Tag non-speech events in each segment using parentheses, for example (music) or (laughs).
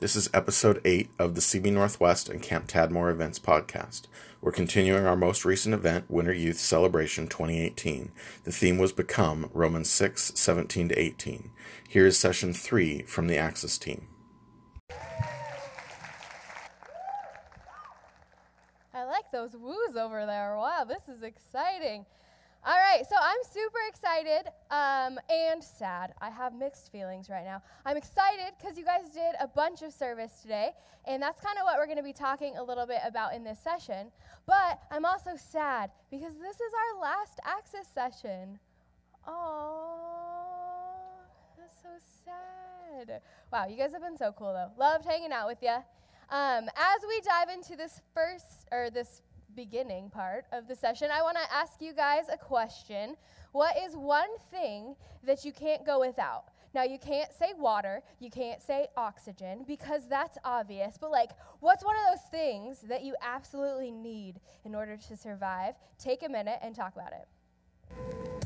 This is episode 8 of the CB Northwest and Camp Tadmor Events podcast. We're continuing our most recent event, Winter Youth Celebration 2018. The theme was Become, Romans 6 17 to 18. Here is session 3 from the Axis team. I like those woos over there. Wow, this is exciting. All right, so I'm super excited um, and sad. I have mixed feelings right now. I'm excited because you guys did a bunch of service today, and that's kind of what we're going to be talking a little bit about in this session. But I'm also sad because this is our last Axis session. Oh, that's so sad. Wow, you guys have been so cool though. Loved hanging out with you. Um, as we dive into this first or this beginning part of the session, I want to ask you guys a question. What is one thing that you can't go without? Now, you can't say water, you can't say oxygen because that's obvious, but like, what's one of those things that you absolutely need in order to survive? Take a minute and talk about it.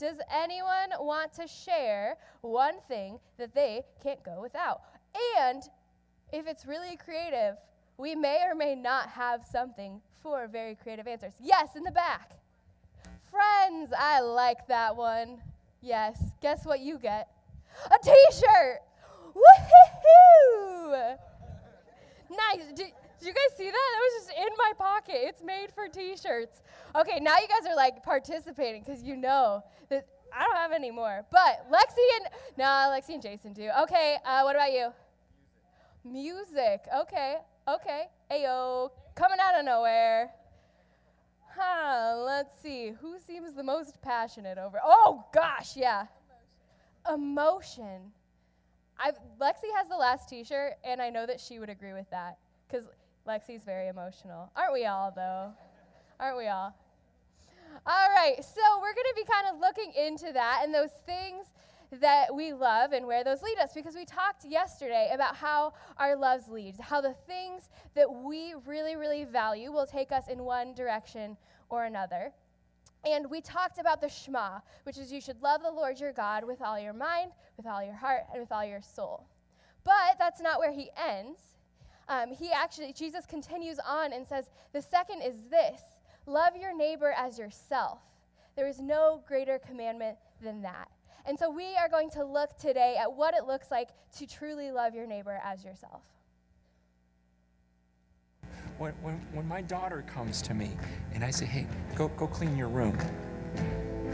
Does anyone want to share one thing that they can't go without? And if it's really creative, we may or may not have something for very creative answers. Yes, in the back. Friends, I like that one. Yes, guess what you get? A t shirt! Woohoo! Nice. Did, you guys see that? That was just in my pocket. It's made for t-shirts. Okay, now you guys are like participating because you know that I don't have any more. But Lexi and no, Lexi and Jason do. Okay, uh, what about you? Music. Music. Okay. Okay. Ayo, coming out of nowhere. Huh. Let's see. Who seems the most passionate over? Oh gosh, yeah. Emotion. Emotion. i Lexi has the last T-shirt, and I know that she would agree with that because Lexi's very emotional. Aren't we all, though? Aren't we all? All right, so we're going to be kind of looking into that and those things that we love and where those lead us because we talked yesterday about how our loves lead, how the things that we really, really value will take us in one direction or another. And we talked about the Shema, which is you should love the Lord your God with all your mind, with all your heart, and with all your soul. But that's not where he ends um, he actually, Jesus continues on and says, The second is this love your neighbor as yourself. There is no greater commandment than that. And so we are going to look today at what it looks like to truly love your neighbor as yourself. When, when, when my daughter comes to me and I say, hey, go, go clean your room,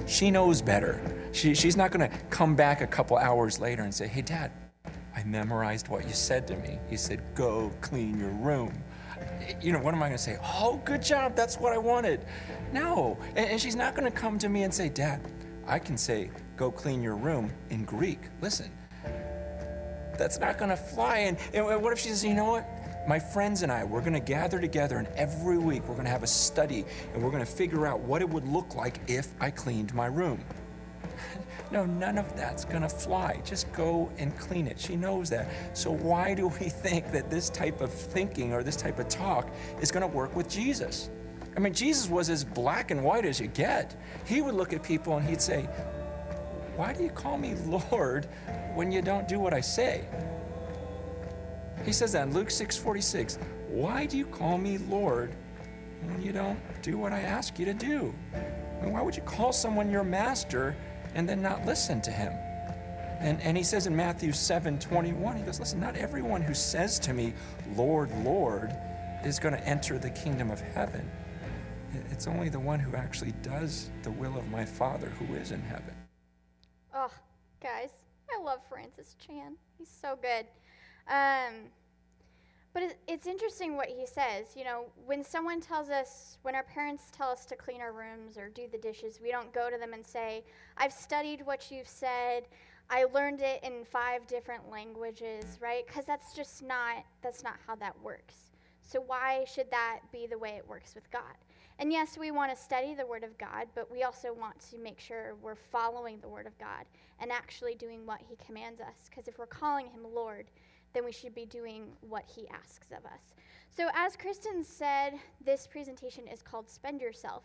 she knows better. She, she's not going to come back a couple hours later and say, hey, dad, I memorized what you said to me. You said, go clean your room. You know, what am I going to say? Oh, good job. That's what I wanted. No. And, and she's not going to come to me and say, Dad, I can say, go clean your room in Greek. Listen, that's not going to fly. And, and what if she says, you know what? My friends and I, we're going to gather together, and every week we're going to have a study, and we're going to figure out what it would look like if I cleaned my room. (laughs) No, none of that's gonna fly. Just go and clean it. She knows that. So why do we think that this type of thinking or this type of talk is gonna work with Jesus? I mean, Jesus was as black and white as you get. He would look at people and he'd say, Why do you call me Lord when you don't do what I say? He says that in Luke 6:46. Why do you call me Lord when you don't do what I ask you to do? And why would you call someone your master and then not listen to him? And, and he says in Matthew 7 21, he goes, Listen, not everyone who says to me, Lord, Lord, is going to enter the kingdom of heaven. It's only the one who actually does the will of my Father who is in heaven. Oh, guys, I love Francis Chan. He's so good. Um, but it's interesting what he says. You know, when someone tells us, when our parents tell us to clean our rooms or do the dishes, we don't go to them and say, I've studied what you've said. I learned it in five different languages, right? Because that's just not that's not how that works. So why should that be the way it works with God? And yes, we want to study the Word of God, but we also want to make sure we're following the Word of God and actually doing what He commands us. Because if we're calling Him Lord, then we should be doing what He asks of us. So, as Kristen said, this presentation is called Spend Yourself.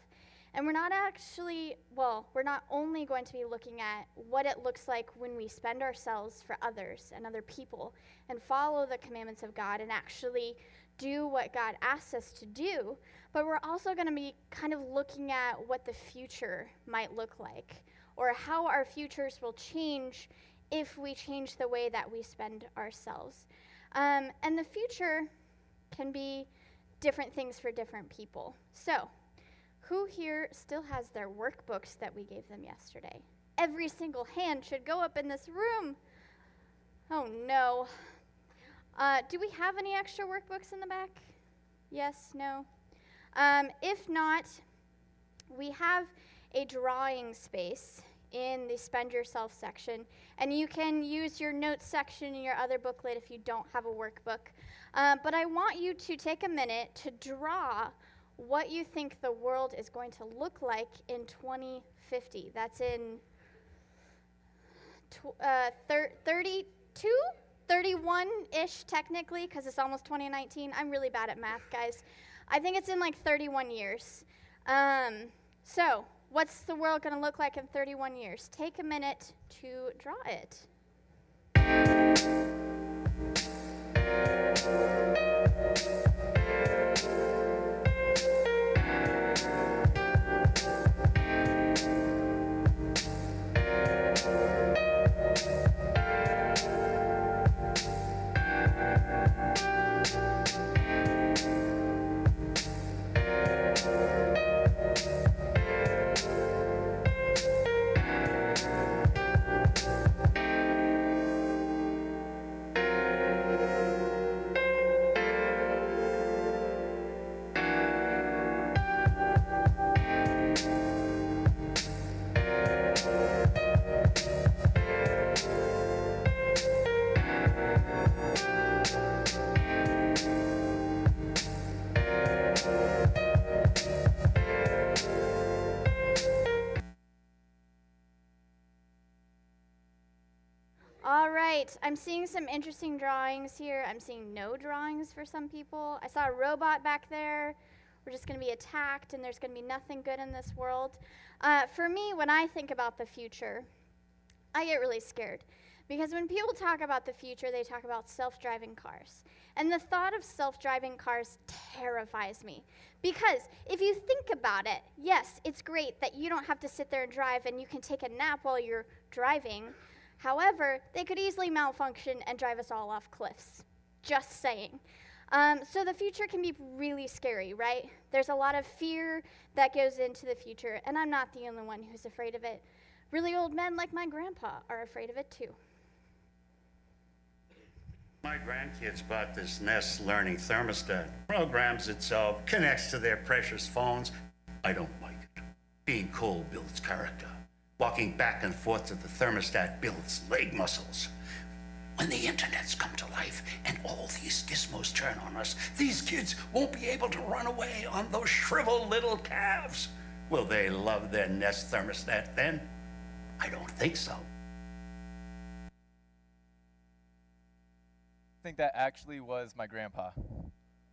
And we're not actually, well, we're not only going to be looking at what it looks like when we spend ourselves for others and other people and follow the commandments of God and actually do what God asks us to do, but we're also going to be kind of looking at what the future might look like or how our futures will change if we change the way that we spend ourselves. Um, and the future can be different things for different people. So, who here still has their workbooks that we gave them yesterday? Every single hand should go up in this room. Oh no. Uh, do we have any extra workbooks in the back? Yes, no? Um, if not, we have a drawing space in the Spend Yourself section, and you can use your notes section in your other booklet if you don't have a workbook. Uh, but I want you to take a minute to draw what you think the world is going to look like in 2050. That's in tw- uh, thir- 32? 31 ish, technically, because it's almost 2019. I'm really bad at math, guys. I think it's in like 31 years. Um, so, what's the world going to look like in 31 years? Take a minute to draw it. All Thank you. Right, I'm seeing some interesting drawings here. I'm seeing no drawings for some people. I saw a robot back there. We're just going to be attacked, and there's going to be nothing good in this world. Uh, for me, when I think about the future, I get really scared. Because when people talk about the future, they talk about self driving cars. And the thought of self driving cars terrifies me. Because if you think about it, yes, it's great that you don't have to sit there and drive and you can take a nap while you're driving. However, they could easily malfunction and drive us all off cliffs. Just saying. Um, so the future can be really scary, right? There's a lot of fear that goes into the future, and I'm not the only one who's afraid of it. Really old men like my grandpa are afraid of it too. My grandkids bought this Nest Learning thermostat. Programs itself, connects to their precious phones. I don't like it. Being cool builds character. Walking back and forth to the thermostat builds leg muscles. When the internet's come to life and all these gizmos turn on us, these kids won't be able to run away on those shriveled little calves. Will they love their Nest thermostat then? I don't think so. I think that actually was my grandpa?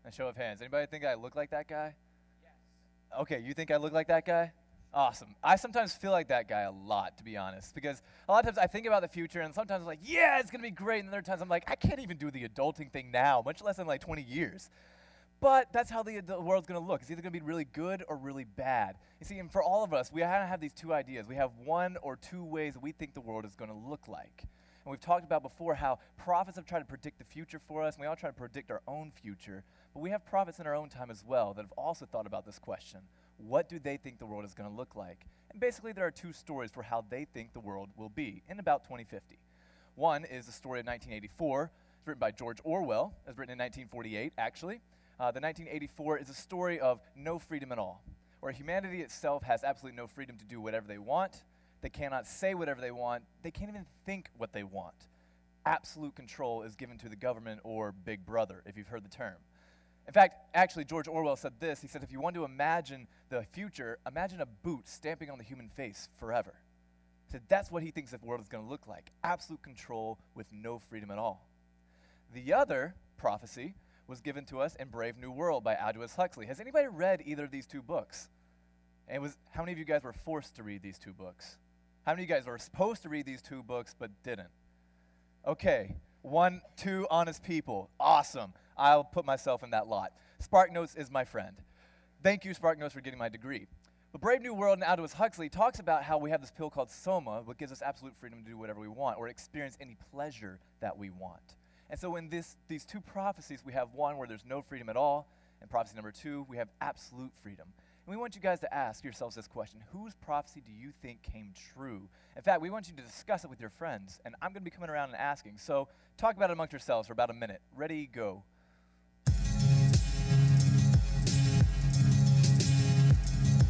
A show of hands. Anybody think I look like that guy? Yes. Okay, you think I look like that guy? Awesome. I sometimes feel like that guy a lot, to be honest, because a lot of times I think about the future and sometimes I'm like, yeah, it's going to be great. And other times I'm like, I can't even do the adulting thing now, much less in like 20 years. But that's how the, the world's going to look. It's either going to be really good or really bad. You see, and for all of us, we kind of have these two ideas. We have one or two ways we think the world is going to look like. And we've talked about before how prophets have tried to predict the future for us, and we all try to predict our own future. But we have prophets in our own time as well that have also thought about this question what do they think the world is going to look like? And basically, there are two stories for how they think the world will be in about 2050. One is the story of 1984. It's written by George Orwell. It was written in 1948, actually. Uh, the 1984 is a story of no freedom at all, where humanity itself has absolutely no freedom to do whatever they want. They cannot say whatever they want. They can't even think what they want. Absolute control is given to the government or Big Brother, if you've heard the term. In fact, actually, George Orwell said this. He said, if you want to imagine the future, imagine a boot stamping on the human face forever. He said, that's what he thinks the world is going to look like absolute control with no freedom at all. The other prophecy was given to us in Brave New World by Aldous Huxley. Has anybody read either of these two books? And was how many of you guys were forced to read these two books? How many of you guys were supposed to read these two books but didn't? Okay, one, two honest people. Awesome. I'll put myself in that lot. SparkNotes is my friend. Thank you, SparkNotes, for getting my degree. But Brave New World and Aldous Huxley talks about how we have this pill called Soma, which gives us absolute freedom to do whatever we want or experience any pleasure that we want. And so in this, these two prophecies, we have one where there's no freedom at all, and prophecy number two, we have absolute freedom. And we want you guys to ask yourselves this question Whose prophecy do you think came true? In fact, we want you to discuss it with your friends, and I'm going to be coming around and asking. So talk about it amongst yourselves for about a minute. Ready, go.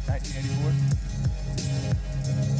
1984.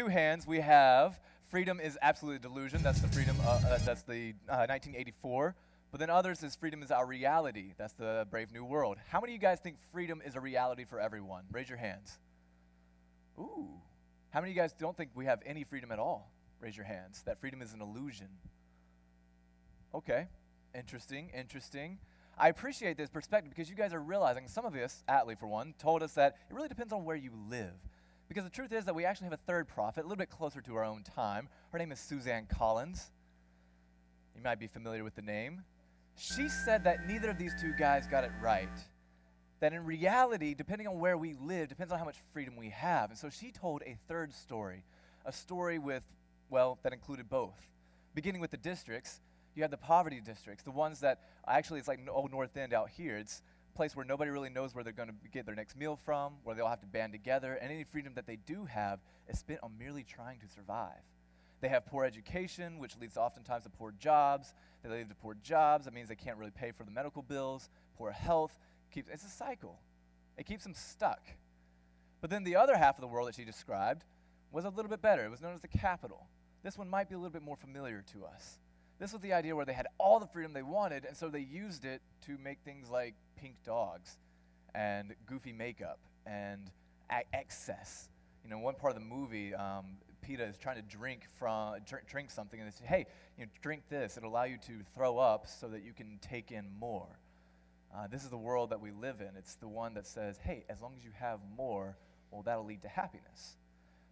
Two hands, we have freedom is absolutely delusion. That's the freedom. Uh, uh, that's the uh, 1984. But then others is freedom is our reality. That's the Brave New World. How many of you guys think freedom is a reality for everyone? Raise your hands. Ooh. How many of you guys don't think we have any freedom at all? Raise your hands. That freedom is an illusion. Okay. Interesting. Interesting. I appreciate this perspective because you guys are realizing, some of us, Atlee for one, told us that it really depends on where you live. Because the truth is that we actually have a third prophet, a little bit closer to our own time. Her name is Suzanne Collins. You might be familiar with the name. She said that neither of these two guys got it right. That in reality, depending on where we live, depends on how much freedom we have. And so she told a third story, a story with, well, that included both. Beginning with the districts, you have the poverty districts, the ones that actually it's like old North End out here. It's place where nobody really knows where they're going to get their next meal from, where they all have to band together, and any freedom that they do have is spent on merely trying to survive. They have poor education, which leads oftentimes to poor jobs. They lead to poor jobs. That means they can't really pay for the medical bills. Poor health. Keeps, it's a cycle. It keeps them stuck. But then the other half of the world that she described was a little bit better. It was known as the capital. This one might be a little bit more familiar to us. This was the idea where they had all the freedom they wanted, and so they used it to make things like pink dogs and goofy makeup and excess. You know, one part of the movie, um, Peeta is trying to drink from drink, drink something, and they say, "Hey, you know, drink this. It'll allow you to throw up so that you can take in more." Uh, this is the world that we live in. It's the one that says, "Hey, as long as you have more, well, that'll lead to happiness."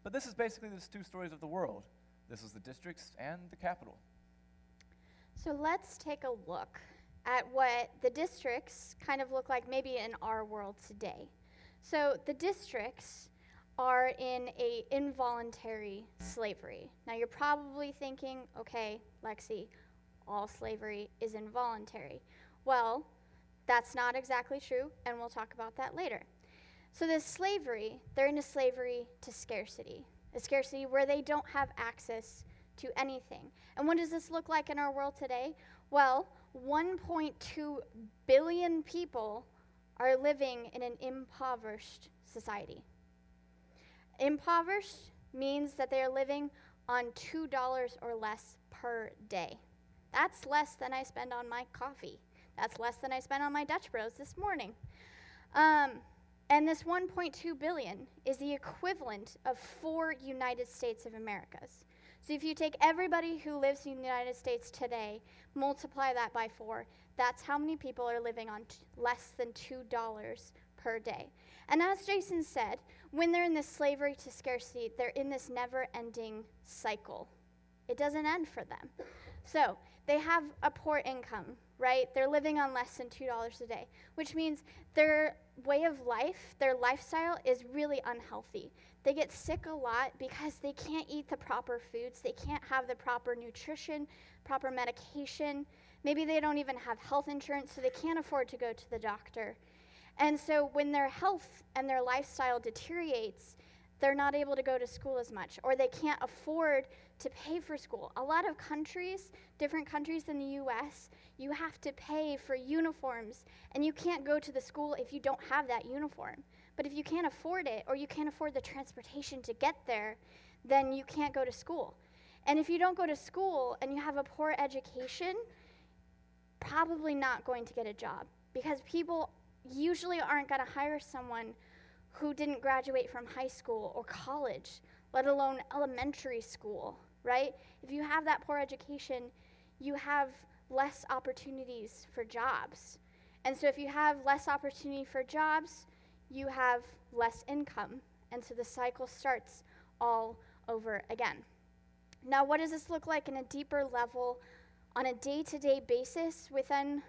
But this is basically the two stories of the world. This is the districts and the capital. So let's take a look at what the districts kind of look like maybe in our world today. So the districts are in a involuntary slavery. Now you're probably thinking, okay, Lexi, all slavery is involuntary. Well, that's not exactly true, and we'll talk about that later. So this slavery, they're in a slavery to scarcity, a scarcity where they don't have access to anything. And what does this look like in our world today? Well, 1.2 billion people are living in an impoverished society. Impoverished means that they are living on $2 or less per day. That's less than I spend on my coffee. That's less than I spent on my Dutch Bros this morning. Um, and this 1.2 billion is the equivalent of four United States of Americas. So if you take everybody who lives in the United States today, multiply that by four, that's how many people are living on t- less than $2 per day. And as Jason said, when they're in this slavery to scarcity, they're in this never ending cycle. It doesn't end for them. So they have a poor income, right? They're living on less than $2 a day, which means their way of life, their lifestyle is really unhealthy. They get sick a lot because they can't eat the proper foods, they can't have the proper nutrition, proper medication. Maybe they don't even have health insurance, so they can't afford to go to the doctor. And so when their health and their lifestyle deteriorates, they're not able to go to school as much, or they can't afford to pay for school. A lot of countries, different countries in the US, you have to pay for uniforms, and you can't go to the school if you don't have that uniform. But if you can't afford it, or you can't afford the transportation to get there, then you can't go to school. And if you don't go to school and you have a poor education, probably not going to get a job because people usually aren't going to hire someone who didn't graduate from high school or college, let alone elementary school, right? If you have that poor education, you have less opportunities for jobs. And so if you have less opportunity for jobs, you have less income. And so the cycle starts all over again. Now, what does this look like in a deeper level on a day to day basis within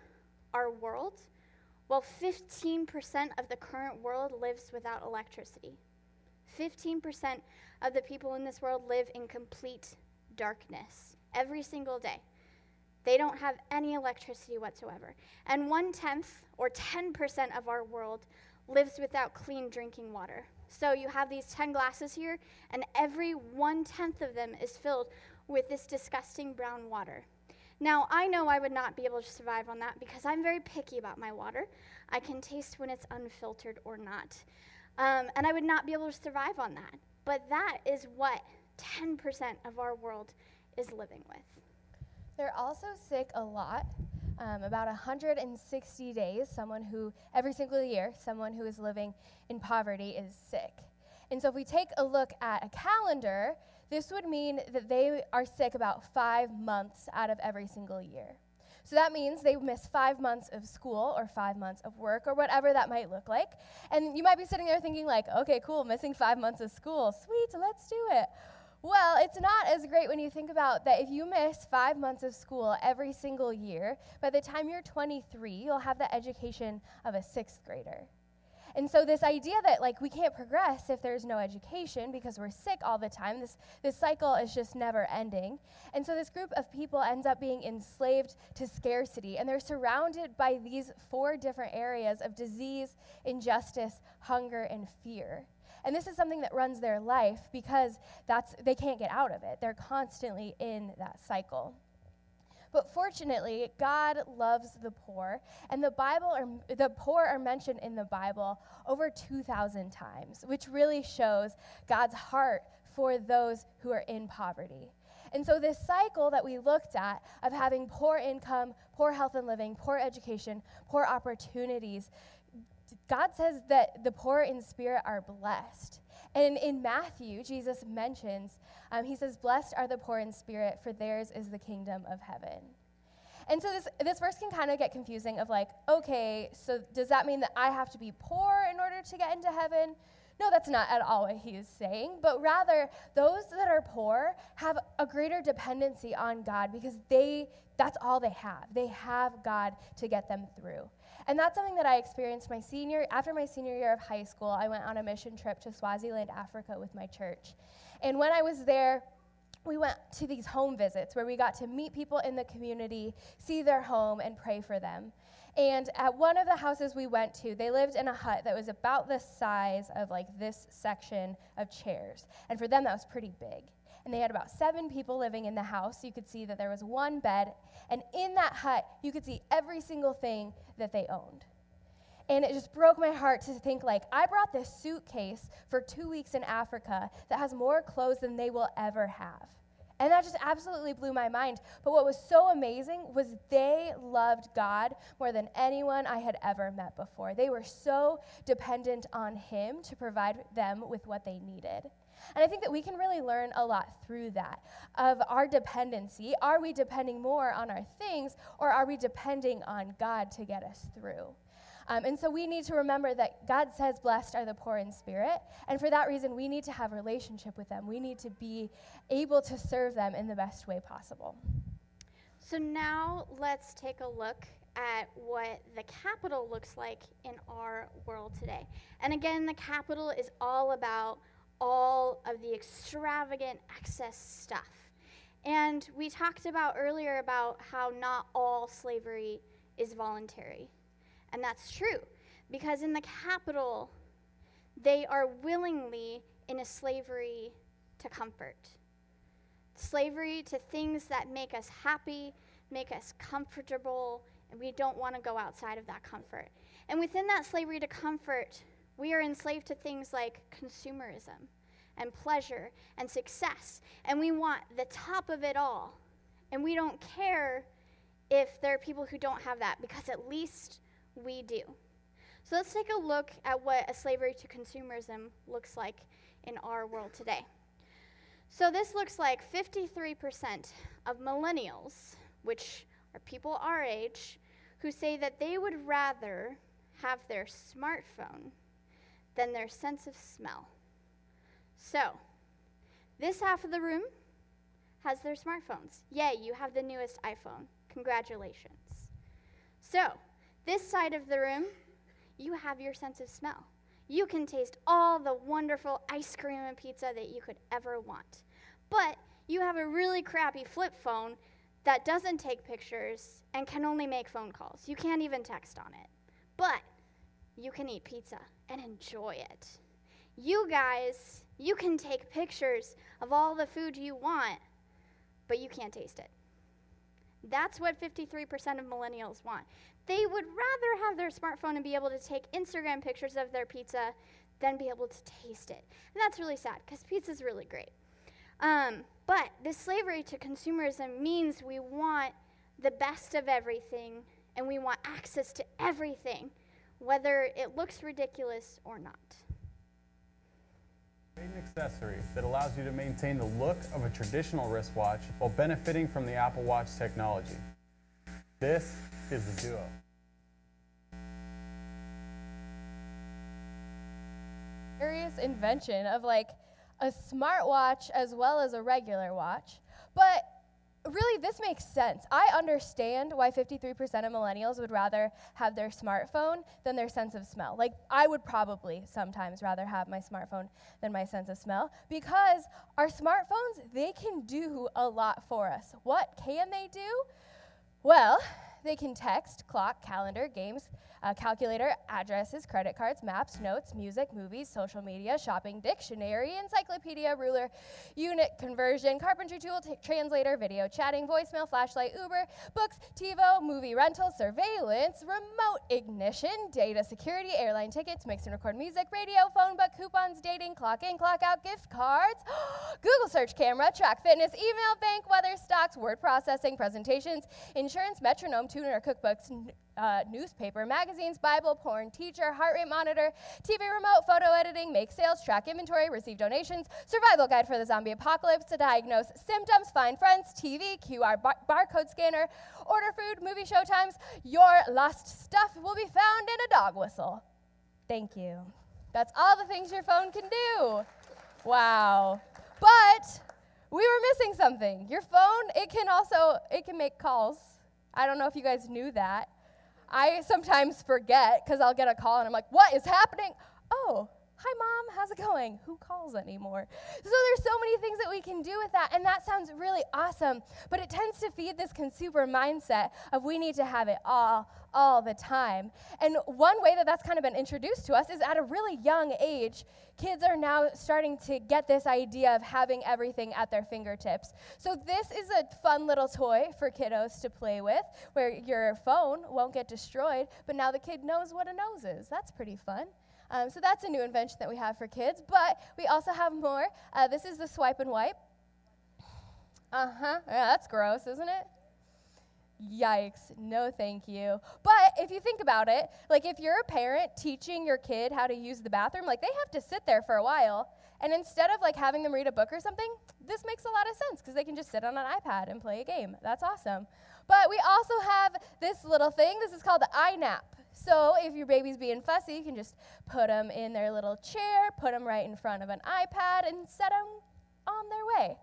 our world? Well, 15% of the current world lives without electricity. 15% of the people in this world live in complete darkness every single day. They don't have any electricity whatsoever. And one tenth or 10% of our world lives without clean drinking water. So you have these 10 glasses here, and every one tenth of them is filled with this disgusting brown water. Now, I know I would not be able to survive on that because I'm very picky about my water. I can taste when it's unfiltered or not. Um, and I would not be able to survive on that. But that is what 10% of our world is living with. They're also sick a lot. Um, about 160 days, someone who, every single year, someone who is living in poverty is sick. And so if we take a look at a calendar, this would mean that they are sick about five months out of every single year. So that means they miss five months of school or five months of work or whatever that might look like. And you might be sitting there thinking, like, okay, cool, missing five months of school. Sweet, let's do it. Well, it's not as great when you think about that if you miss five months of school every single year, by the time you're 23, you'll have the education of a sixth grader. And so this idea that like we can't progress if there's no education because we're sick all the time, this, this cycle is just never ending. And so this group of people ends up being enslaved to scarcity, and they're surrounded by these four different areas of disease, injustice, hunger, and fear. And this is something that runs their life because that's they can't get out of it. They're constantly in that cycle. But fortunately, God loves the poor, and the Bible are, the poor are mentioned in the Bible over 2,000 times, which really shows God's heart for those who are in poverty. And so, this cycle that we looked at of having poor income, poor health and living, poor education, poor opportunities, God says that the poor in spirit are blessed. And in Matthew, Jesus mentions, um, he says, Blessed are the poor in spirit, for theirs is the kingdom of heaven. And so this, this verse can kind of get confusing of like, okay, so does that mean that I have to be poor in order to get into heaven? No, that's not at all what he is saying, but rather those that are poor have a greater dependency on God because they that's all they have. They have God to get them through. And that's something that I experienced my senior after my senior year of high school. I went on a mission trip to Swaziland, Africa with my church. And when I was there, we went to these home visits where we got to meet people in the community, see their home, and pray for them. And at one of the houses we went to, they lived in a hut that was about the size of like this section of chairs. And for them, that was pretty big. And they had about seven people living in the house. You could see that there was one bed. And in that hut, you could see every single thing that they owned. And it just broke my heart to think like I brought this suitcase for 2 weeks in Africa that has more clothes than they will ever have. And that just absolutely blew my mind. But what was so amazing was they loved God more than anyone I had ever met before. They were so dependent on Him to provide them with what they needed. And I think that we can really learn a lot through that of our dependency. Are we depending more on our things or are we depending on God to get us through? Um, and so we need to remember that God says, Blessed are the poor in spirit. And for that reason, we need to have a relationship with them. We need to be able to serve them in the best way possible. So now let's take a look at what the capital looks like in our world today. And again, the capital is all about all of the extravagant excess stuff. And we talked about earlier about how not all slavery is voluntary. And that's true, because in the capital, they are willingly in a slavery to comfort. Slavery to things that make us happy, make us comfortable, and we don't want to go outside of that comfort. And within that slavery to comfort, we are enslaved to things like consumerism and pleasure and success. And we want the top of it all. And we don't care if there are people who don't have that because at least we do. So let's take a look at what a slavery to consumerism looks like in our world today. So this looks like 53% of millennials, which are people our age, who say that they would rather have their smartphone than their sense of smell. So, this half of the room has their smartphones. Yay, you have the newest iPhone. Congratulations. So, this side of the room, you have your sense of smell. You can taste all the wonderful ice cream and pizza that you could ever want. But you have a really crappy flip phone that doesn't take pictures and can only make phone calls. You can't even text on it. But you can eat pizza and enjoy it. You guys, you can take pictures of all the food you want, but you can't taste it. That's what 53% of millennials want. They would rather have their smartphone and be able to take Instagram pictures of their pizza than be able to taste it. And that's really sad because pizza is really great. Um, but this slavery to consumerism means we want the best of everything and we want access to everything, whether it looks ridiculous or not. An accessory that allows you to maintain the look of a traditional wristwatch while benefiting from the Apple Watch technology. This is the Duo. Various invention of like a smartwatch as well as a regular watch. But really, this makes sense. I understand why 53% of millennials would rather have their smartphone than their sense of smell. Like, I would probably sometimes rather have my smartphone than my sense of smell because our smartphones, they can do a lot for us. What can they do? Well, they can text, clock, calendar, games, uh, calculator, addresses, credit cards, maps, notes, music, movies, social media, shopping, dictionary, encyclopedia, ruler, unit conversion, carpentry tool, translator, video chatting, voicemail, flashlight, Uber, books, TiVo, movie rental, surveillance, remote ignition, data security, airline tickets, mix and record music, radio, phone book, coupons, dating, clock in, clock out, gift cards, (gasps) Google search camera, track fitness, email, bank, weather, stocks, word processing, presentations, insurance, metronome, tuner, cookbooks, n- uh, newspaper, magazines, Bible, porn, teacher, heart rate monitor, TV remote, photo editing, make sales, track inventory, receive donations, survival guide for the zombie apocalypse, to diagnose symptoms, find friends, TV, QR bar- barcode scanner, order food, movie showtimes. Your lost stuff will be found in a dog whistle. Thank you. That's all the things your phone can do. Wow. But we were missing something. Your phone, it can also it can make calls. I don't know if you guys knew that. I sometimes forget cuz I'll get a call and I'm like, "What is happening?" Oh, Hi, mom, how's it going? Who calls anymore? So there's so many things that we can do with that, and that sounds really awesome, but it tends to feed this consumer mindset of we need to have it all, all the time. And one way that that's kind of been introduced to us is at a really young age, kids are now starting to get this idea of having everything at their fingertips. So this is a fun little toy for kiddos to play with where your phone won't get destroyed, but now the kid knows what a nose is. That's pretty fun. Um, so that's a new invention that we have for kids. But we also have more. Uh, this is the swipe and wipe. Uh huh. Yeah, that's gross, isn't it? Yikes. No, thank you. But if you think about it, like if you're a parent teaching your kid how to use the bathroom, like they have to sit there for a while. And instead of like having them read a book or something, this makes a lot of sense because they can just sit on an iPad and play a game. That's awesome. But we also have this little thing. This is called the iNap. So if your baby's being fussy, you can just put them in their little chair, put them right in front of an iPad, and set them on their way.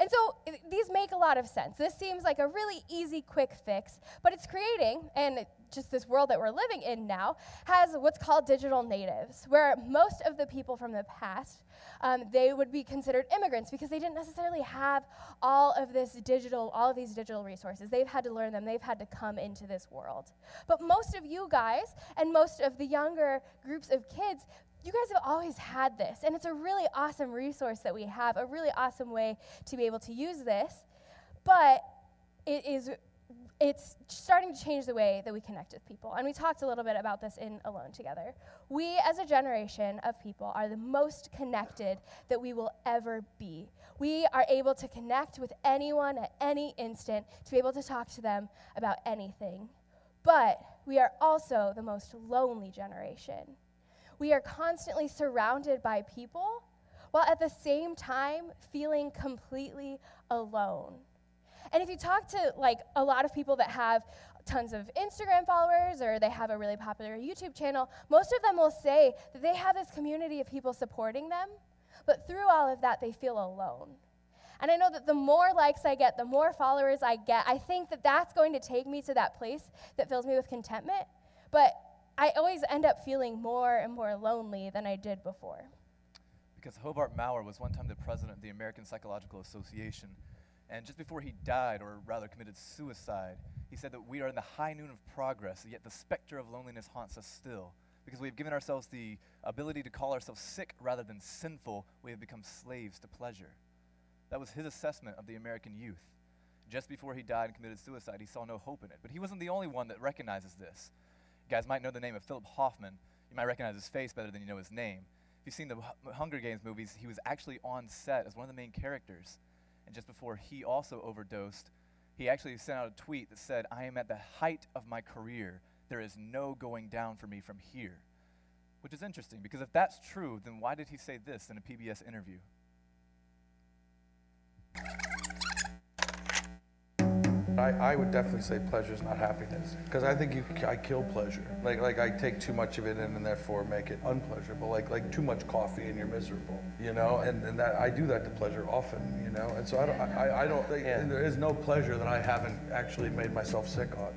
And so eh, these make a lot of sense. This seems like a really easy, quick fix, but it's creating, and just this world that we're living in now, has what's called digital natives, where most of the people from the past um, they would be considered immigrants because they didn't necessarily have all of this digital, all of these digital resources. They've had to learn them. They've had to come into this world. But most of you guys and most of the younger groups of kids, you guys have always had this, and it's a really awesome resource that we have, a really awesome way to be able to use this. But it is it's starting to change the way that we connect with people. And we talked a little bit about this in Alone Together. We, as a generation of people, are the most connected that we will ever be. We are able to connect with anyone at any instant, to be able to talk to them about anything. But we are also the most lonely generation. We are constantly surrounded by people, while at the same time feeling completely alone. And if you talk to like a lot of people that have tons of Instagram followers or they have a really popular YouTube channel, most of them will say that they have this community of people supporting them, but through all of that, they feel alone. And I know that the more likes I get, the more followers I get, I think that that's going to take me to that place that fills me with contentment. But I always end up feeling more and more lonely than I did before. Because Hobart Mowrer was one time the president of the American Psychological Association. And just before he died, or rather committed suicide, he said that we are in the high noon of progress, yet the specter of loneliness haunts us still. Because we have given ourselves the ability to call ourselves sick rather than sinful, we have become slaves to pleasure. That was his assessment of the American youth. Just before he died and committed suicide, he saw no hope in it. But he wasn't the only one that recognizes this. You guys might know the name of Philip Hoffman. You might recognize his face better than you know his name. If you've seen the Hunger Games movies, he was actually on set as one of the main characters. And just before he also overdosed, he actually sent out a tweet that said, I am at the height of my career. There is no going down for me from here. Which is interesting because if that's true, then why did he say this in a PBS interview? I, I would definitely say pleasure is not happiness because I think you, I kill pleasure. Like like I take too much of it in and therefore make it unpleasurable. Like like too much coffee and you're miserable. You know, and, and that I do that to pleasure often. You know, and so I don't I, I don't think yeah. there is no pleasure that I haven't actually made myself sick on.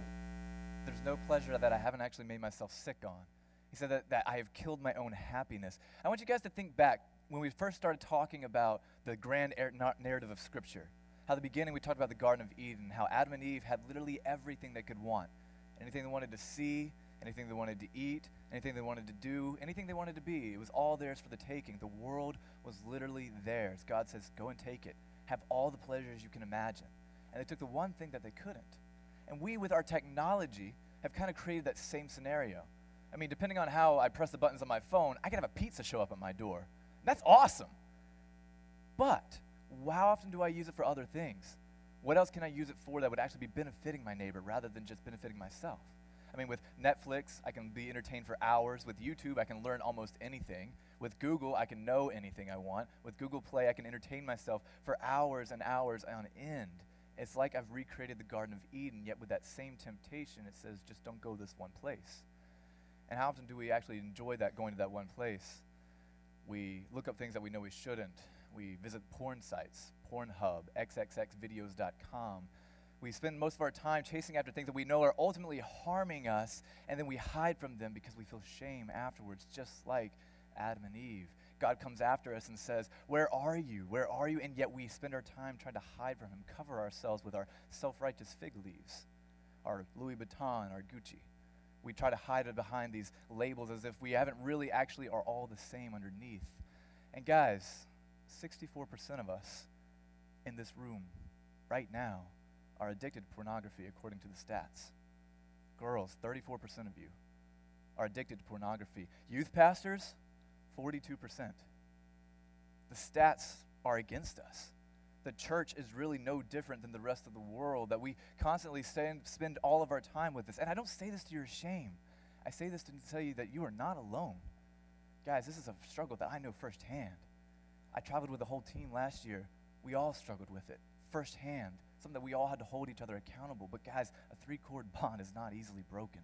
There's no pleasure that I haven't actually made myself sick on. He said that, that I have killed my own happiness. I want you guys to think back when we first started talking about the grand er, narrative of Scripture how the beginning we talked about the Garden of Eden, how Adam and Eve had literally everything they could want. Anything they wanted to see, anything they wanted to eat, anything they wanted to do, anything they wanted to be. It was all theirs for the taking. The world was literally theirs. God says, go and take it. Have all the pleasures you can imagine. And they took the one thing that they couldn't. And we, with our technology, have kind of created that same scenario. I mean, depending on how I press the buttons on my phone, I can have a pizza show up at my door. That's awesome. But how often do I use it for other things? What else can I use it for that would actually be benefiting my neighbor rather than just benefiting myself? I mean, with Netflix, I can be entertained for hours. With YouTube, I can learn almost anything. With Google, I can know anything I want. With Google Play, I can entertain myself for hours and hours on end. It's like I've recreated the Garden of Eden, yet with that same temptation, it says, just don't go this one place. And how often do we actually enjoy that going to that one place? We look up things that we know we shouldn't. We visit porn sites, Pornhub, xxxvideos.com. We spend most of our time chasing after things that we know are ultimately harming us, and then we hide from them because we feel shame afterwards, just like Adam and Eve. God comes after us and says, Where are you? Where are you? And yet we spend our time trying to hide from Him, cover ourselves with our self righteous fig leaves, our Louis Vuitton, our Gucci. We try to hide it behind these labels as if we haven't really actually are all the same underneath. And guys, 64% of us in this room right now are addicted to pornography according to the stats. Girls, 34% of you are addicted to pornography. Youth pastors, 42%. The stats are against us. The church is really no different than the rest of the world, that we constantly stand, spend all of our time with this. And I don't say this to your shame. I say this to tell you that you are not alone. Guys, this is a struggle that I know firsthand. I traveled with the whole team last year. We all struggled with it firsthand, something that we all had to hold each other accountable. But, guys, a three chord (laughs) bond is not easily broken.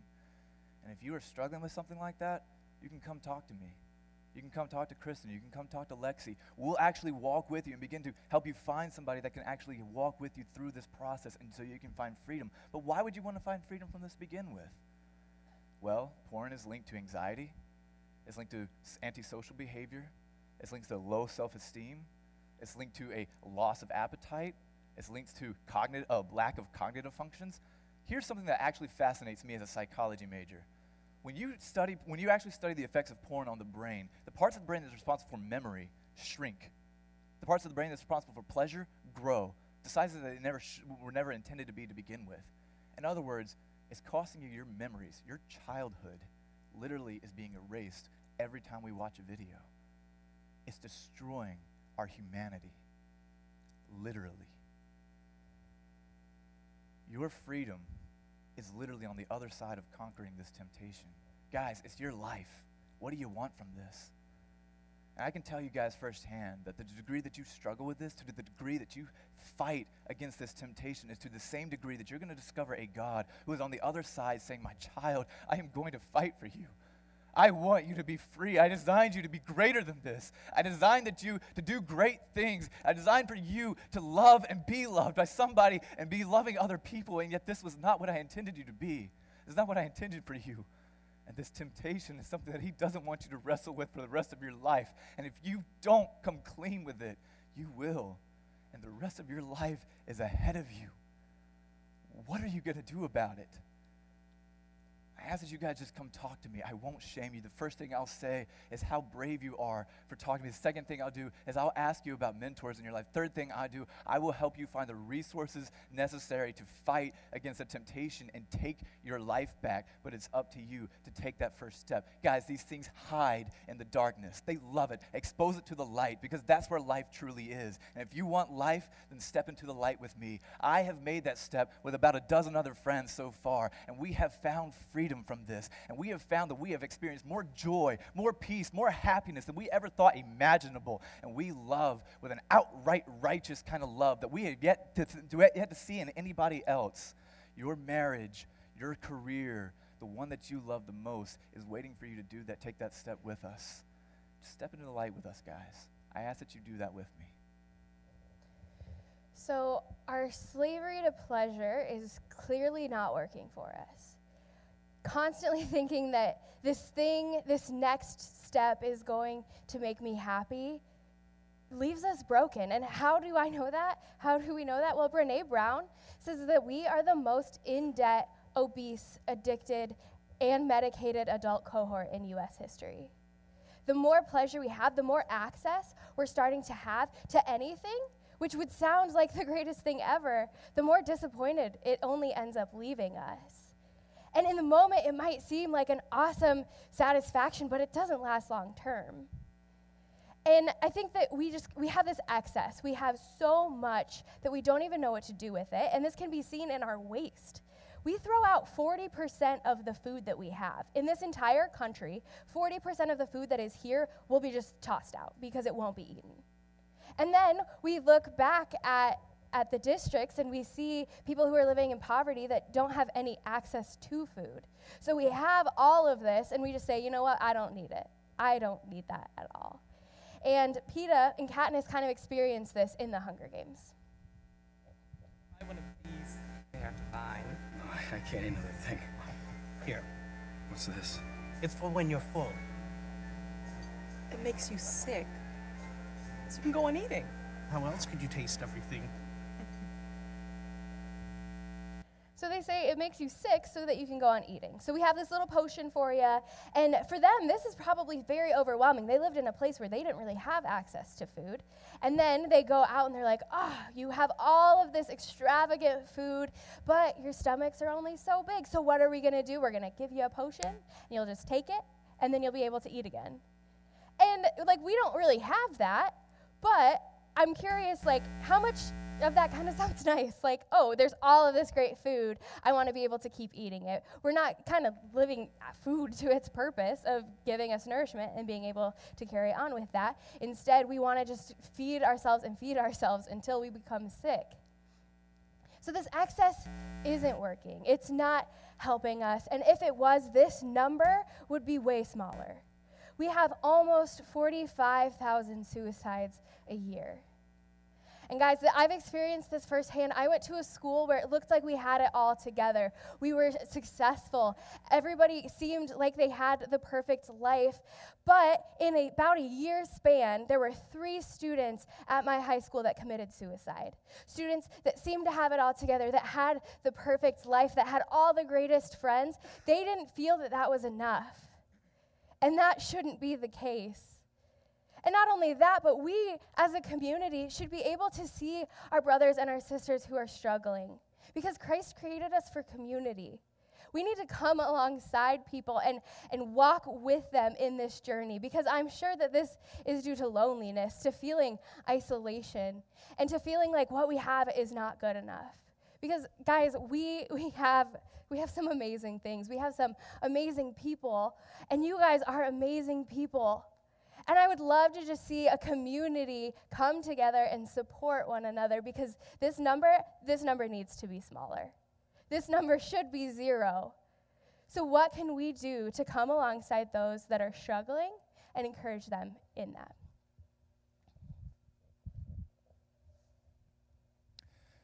And if you are struggling with something like that, you can come talk to me. You can come talk to Kristen. You can come talk to Lexi. We'll actually walk with you and begin to help you find somebody that can actually walk with you through this process and so you can find freedom. But why would you want to find freedom from this to begin with? Well, porn is linked to anxiety, it's linked to antisocial behavior, it's linked to low self esteem, it's linked to a loss of appetite, it's linked to cognitive, uh, lack of cognitive functions. Here's something that actually fascinates me as a psychology major. When you study when you actually study the effects of porn on the brain the parts of the brain that's responsible for memory shrink. The parts of the brain that's responsible for pleasure grow. The sizes that they never sh- were never intended to be to begin with. In other words it's costing you your memories. Your childhood literally is being erased every time we watch a video it's destroying our humanity literally your freedom is literally on the other side of conquering this temptation. Guys, it's your life. What do you want from this? And I can tell you guys firsthand that the degree that you struggle with this, to the degree that you fight against this temptation, is to the same degree that you're going to discover a God who is on the other side saying, My child, I am going to fight for you. I want you to be free. I designed you to be greater than this. I designed that you to do great things. I designed for you to love and be loved by somebody and be loving other people, and yet this was not what I intended you to be. This is not what I intended for you. And this temptation is something that He doesn't want you to wrestle with for the rest of your life. And if you don't come clean with it, you will. And the rest of your life is ahead of you. What are you going to do about it? I ask that you guys just come talk to me. I won't shame you. The first thing I'll say is how brave you are for talking to me. The second thing I'll do is I'll ask you about mentors in your life. Third thing I do, I will help you find the resources necessary to fight against the temptation and take your life back. But it's up to you to take that first step. Guys, these things hide in the darkness. They love it. Expose it to the light because that's where life truly is. And if you want life, then step into the light with me. I have made that step with about a dozen other friends so far, and we have found freedom freedom from this. And we have found that we have experienced more joy, more peace, more happiness than we ever thought imaginable. And we love with an outright righteous kind of love that we have yet to, to, yet to see in anybody else. Your marriage, your career, the one that you love the most is waiting for you to do that, take that step with us. Just step into the light with us, guys. I ask that you do that with me. So, our slavery to pleasure is clearly not working for us constantly (laughs) thinking that this thing, this next step is going to make me happy, leaves us broken. And how do I know that? How do we know that? Well, Brene Brown says that we are the most in debt, obese, addicted, and medicated adult cohort in US history. The more pleasure we have, the more access we're starting to have to anything, which would sound like the greatest thing ever, the more disappointed it only ends up leaving us. And in the moment, it might seem like an awesome satisfaction, but it doesn't last long term. And I think that we just we have this excess. We have so much that we don't even know what to do with it, and this can be seen in our waste. We throw out 40% of the food that we have. In this entire country, 40% of the food that is here will be just tossed out because it won't be eaten. And then we look back at at the districts and we see people who are living in poverty that don't have any access to food. So we have all of this and we just say, you know what, I don't need it. I don't need that at all. And Peeta and Katniss kind of experienced this in the Hunger Games. I want of these. They have to find. I can't eat another thing. Here, What's this? it's for when you're full. It makes you sick. So you can go on eating. How else could you taste everything? So they say it makes you sick so that you can go on eating. So we have this little potion for you. And for them, this is probably very overwhelming. They lived in a place where they didn't really have access to food. And then they go out and they're like, oh, you have all of this extravagant food, but your stomachs are only so big. So what are we going to do? We're going to give you a potion, and you'll just take it, and then you'll be able to eat again. And like, we don't really have that, but I'm curious, like, how much of that kind of (laughs) sounds nice? Like, oh, there's all of this great food. I want to be able to keep eating it. We're not kind of living uh, food (laughs) to its purpose of giving us nourishment and being able to carry on with that. Instead, we want to just feed ourselves and feed ourselves until we become sick. So, this excess isn't working. It's not helping us. And if it was, this number would be way smaller. We have almost 45,000 suicides a year. And guys, I've experienced this firsthand. I went to a school where it looked like we had it all together. We were successful. Everybody seemed like they had the perfect life. But in a, about a year span, there were three students at my high school that committed suicide. Students that seemed to have it all together, that had the perfect life, that had all the greatest friends. They didn't feel that that was enough. And that shouldn't be the case. And not only that, but we as a community should be able to see our brothers and our sisters who are struggling because Christ created us for community. We need to come alongside people and, and walk with them in this journey because I'm sure that this is due to loneliness, to feeling isolation, and to feeling like what we have is not good enough. Because guys, we we have we have some amazing things. We have some amazing people, and you guys are amazing people. And I would love to just see a community come together and support one another because this number, this number needs to be smaller. This number should be zero. So, what can we do to come alongside those that are struggling and encourage them in that?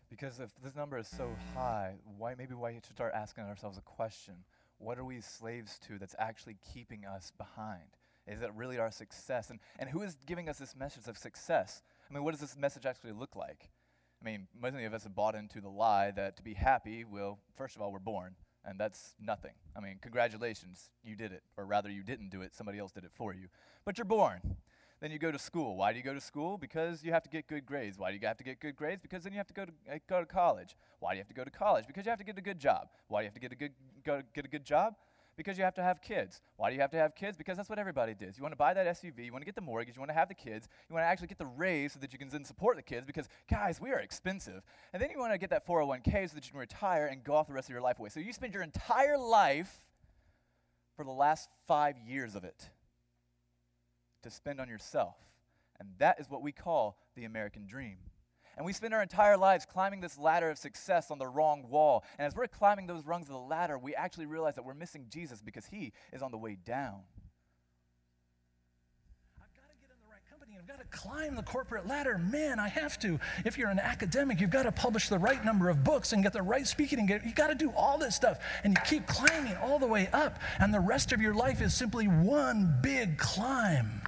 Because if this number is so high, why maybe why you should start asking ourselves a question? What are we slaves to that's actually keeping us behind? Is that really our success? And, and who is giving us this message of success? I mean, what does this message actually look like? I mean, many of us have bought into the lie that to be happy, well, first of all, we're born, and that's nothing. I mean, congratulations, you did it. Or rather, you didn't do it, somebody else did it for you. But you're born. Then you go to school. Why do you go to school? Because you have to get good grades. Why do you have to get good grades? Because then you have to go to, uh, go to college. Why do you have to go to college? Because you have to get a good job. Why do you have to get a good, go, get a good job? Because you have to have kids. Why do you have to have kids? Because that's what everybody does. You want to buy that SUV, you want to get the mortgage, you want to have the kids, you want to actually get the raise so that you can then support the kids because, guys, we are expensive. And then you want to get that 401k so that you can retire and go off the rest of your life away. So you spend your entire life for the last five years of it to spend on yourself. And that is what we call the American dream. And we spend our entire lives climbing this ladder of success on the wrong wall. And as we're climbing those rungs of the ladder, we actually realize that we're missing Jesus because he is on the way down. I've got to get in the right company, I've got to climb the corporate ladder. Man, I have to. If you're an academic, you've got to publish the right number of books and get the right speaking and get, you got to do all this stuff. And you keep climbing all the way up. And the rest of your life is simply one big climb.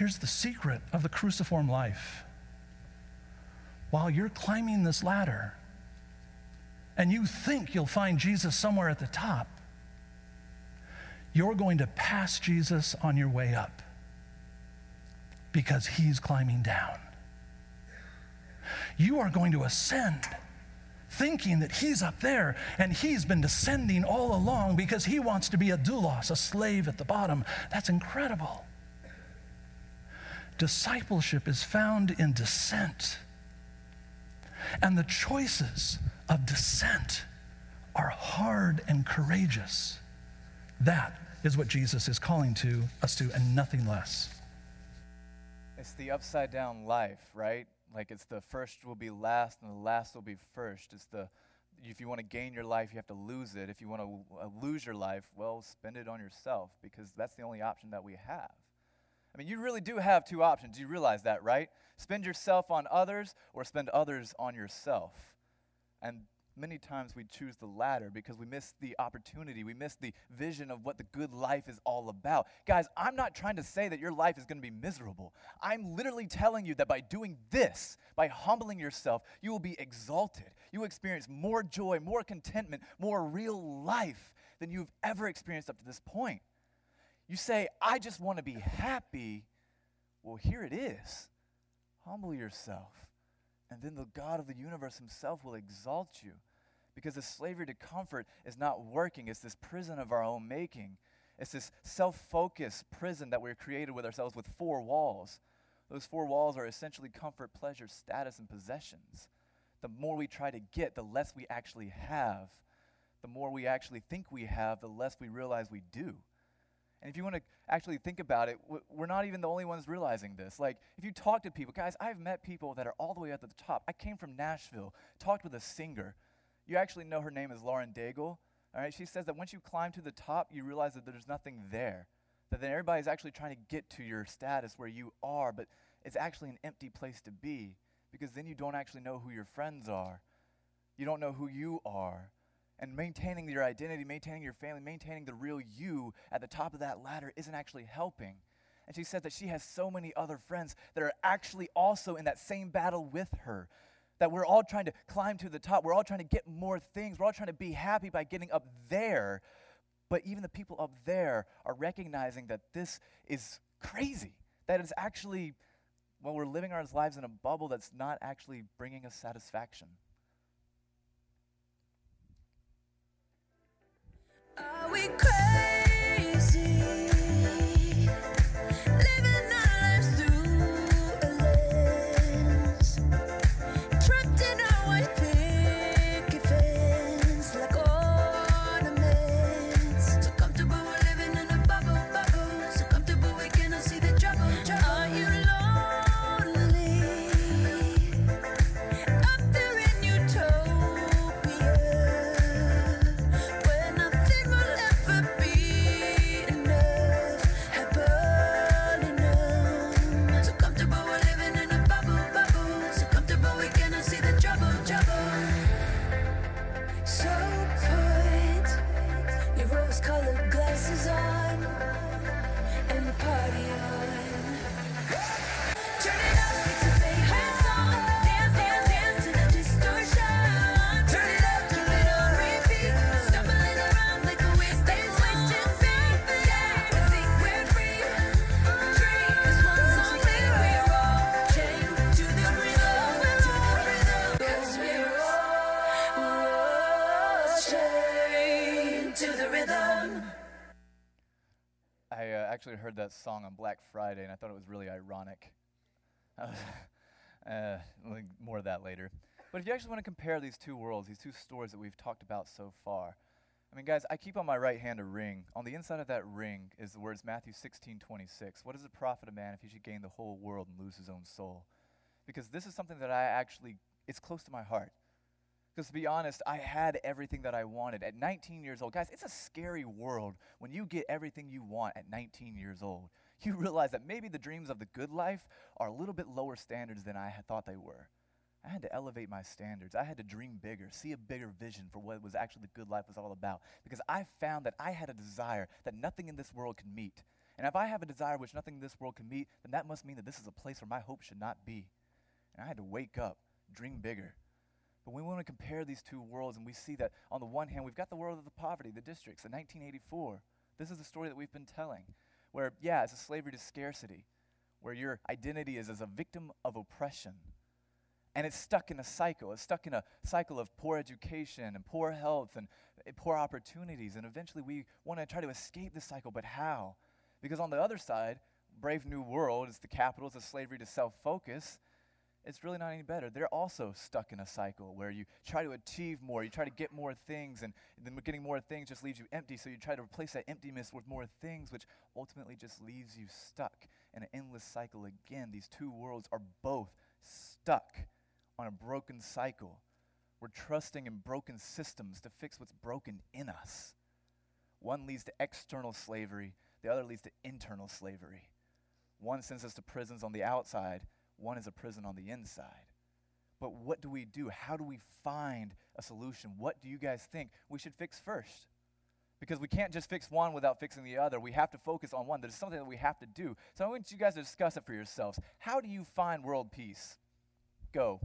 Here's the secret of the cruciform life. While you're climbing this ladder and you think you'll find Jesus somewhere at the top, you're going to pass Jesus on your way up because he's climbing down. You are going to ascend thinking that he's up there and he's been descending all along because he wants to be a doulos, a slave at the bottom. That's incredible. Discipleship is found in descent. And the choices of descent are hard and courageous. That is what Jesus is calling to us to, and nothing less. It's the upside down life, right? Like it's the first will be last and the last will be first. It's the if you want to gain your life, you have to lose it. If you want to uh, lose your life, well, spend it on yourself because that's the only option that we have. I mean, you really do have two options. You realize that, right? Spend yourself on others or spend others on yourself. And many times we choose the latter because we miss the opportunity. We miss the vision of what the good life is all about. Guys, I'm not trying to say that your life is going to be miserable. I'm literally telling you that by doing this, by humbling yourself, you will be exalted. You experience more joy, more contentment, more real life than you've ever experienced up to this point. You say, I just want to be happy. Well, here it is. Humble yourself. And then the God of the universe himself will exalt you. Because the slavery to comfort is not working. It's this prison of our own making. It's this self focused prison that we're created with ourselves with four walls. Those four walls are essentially comfort, pleasure, status, and possessions. The more we try to get, the less we actually have. The more we actually think we have, the less we realize we do. And if you want to actually think about it, we're not even the only ones realizing this. Like, if you talk to people, guys, I've met people that are all the way up at the top. I came from Nashville, talked with a singer you actually know her name is Lauren Daigle. All right, she says that once you climb to the top, you realize that there's nothing there. That then everybody's actually trying to get to your status where you are, but it's actually an empty place to be because then you don't actually know who your friends are. You don't know who you are. And maintaining your identity, maintaining your family, maintaining the real you at the top of that ladder isn't actually helping. And she said that she has so many other friends that are actually also in that same battle with her that we're all trying to climb to the top. We're all trying to get more things. We're all trying to be happy by getting up there. But even the people up there are recognizing that this is crazy, that it's actually, well, we're living our lives in a bubble that's not actually bringing us satisfaction. Crazy? Actually heard that song on Black Friday, and I thought it was really ironic. (laughs) uh, more of that later. But if you actually want to compare these two worlds, these two stories that we've talked about so far, I mean, guys, I keep on my right hand a ring. On the inside of that ring is the words Matthew 16, 26. What does it profit a man if he should gain the whole world and lose his own soul? Because this is something that I actually, it's close to my heart. Because to be honest, I had everything that I wanted at 19 years old. Guys, it's a scary world when you get everything you want at 19 years old. (laughs) You realize that maybe the dreams of the good life are a little bit lower standards than I thought they were. I had to elevate my standards. I had to dream bigger, see a bigger vision for what was actually the good life was all about. Because I found that I had a desire that nothing in this world can meet. And if I have a desire which nothing in this world can meet, then that must mean that this is a place where my hope should not be. And I had to wake up, dream bigger, but we want to compare these two worlds, and we see that on the one hand, we've got the world of the poverty, the districts, in 1984. This is the story that we've been telling, where, yeah, it's a slavery to scarcity, where your identity is as a victim of oppression. And it's stuck in a cycle. It's stuck in a cycle of poor education and poor health and uh, poor opportunities. And eventually we want to try to escape this cycle, but how? Because on the other side, Brave New World is the capital, it's a slavery to self focus it's really not any better. They're also stuck in a cycle where you try to achieve more, you try to get more things, and then getting more things just leaves you empty. So you try to replace that emptiness with more things, which ultimately just leaves you stuck. in an endless cycle again. These two worlds are both stuck on a broken cycle. We're trusting in broken systems to fix what's broken in us. One leads to external slavery, the other leads to internal slavery. One sends us to prisons on the outside, one is a prison on the inside. But what do we do? How do we find a solution? What do you guys think we should fix first? Because we can't just fix one without fixing the other. We have to focus on one. There's something that we have to do. So I want you guys to discuss it for yourselves. How do you find world peace? Go.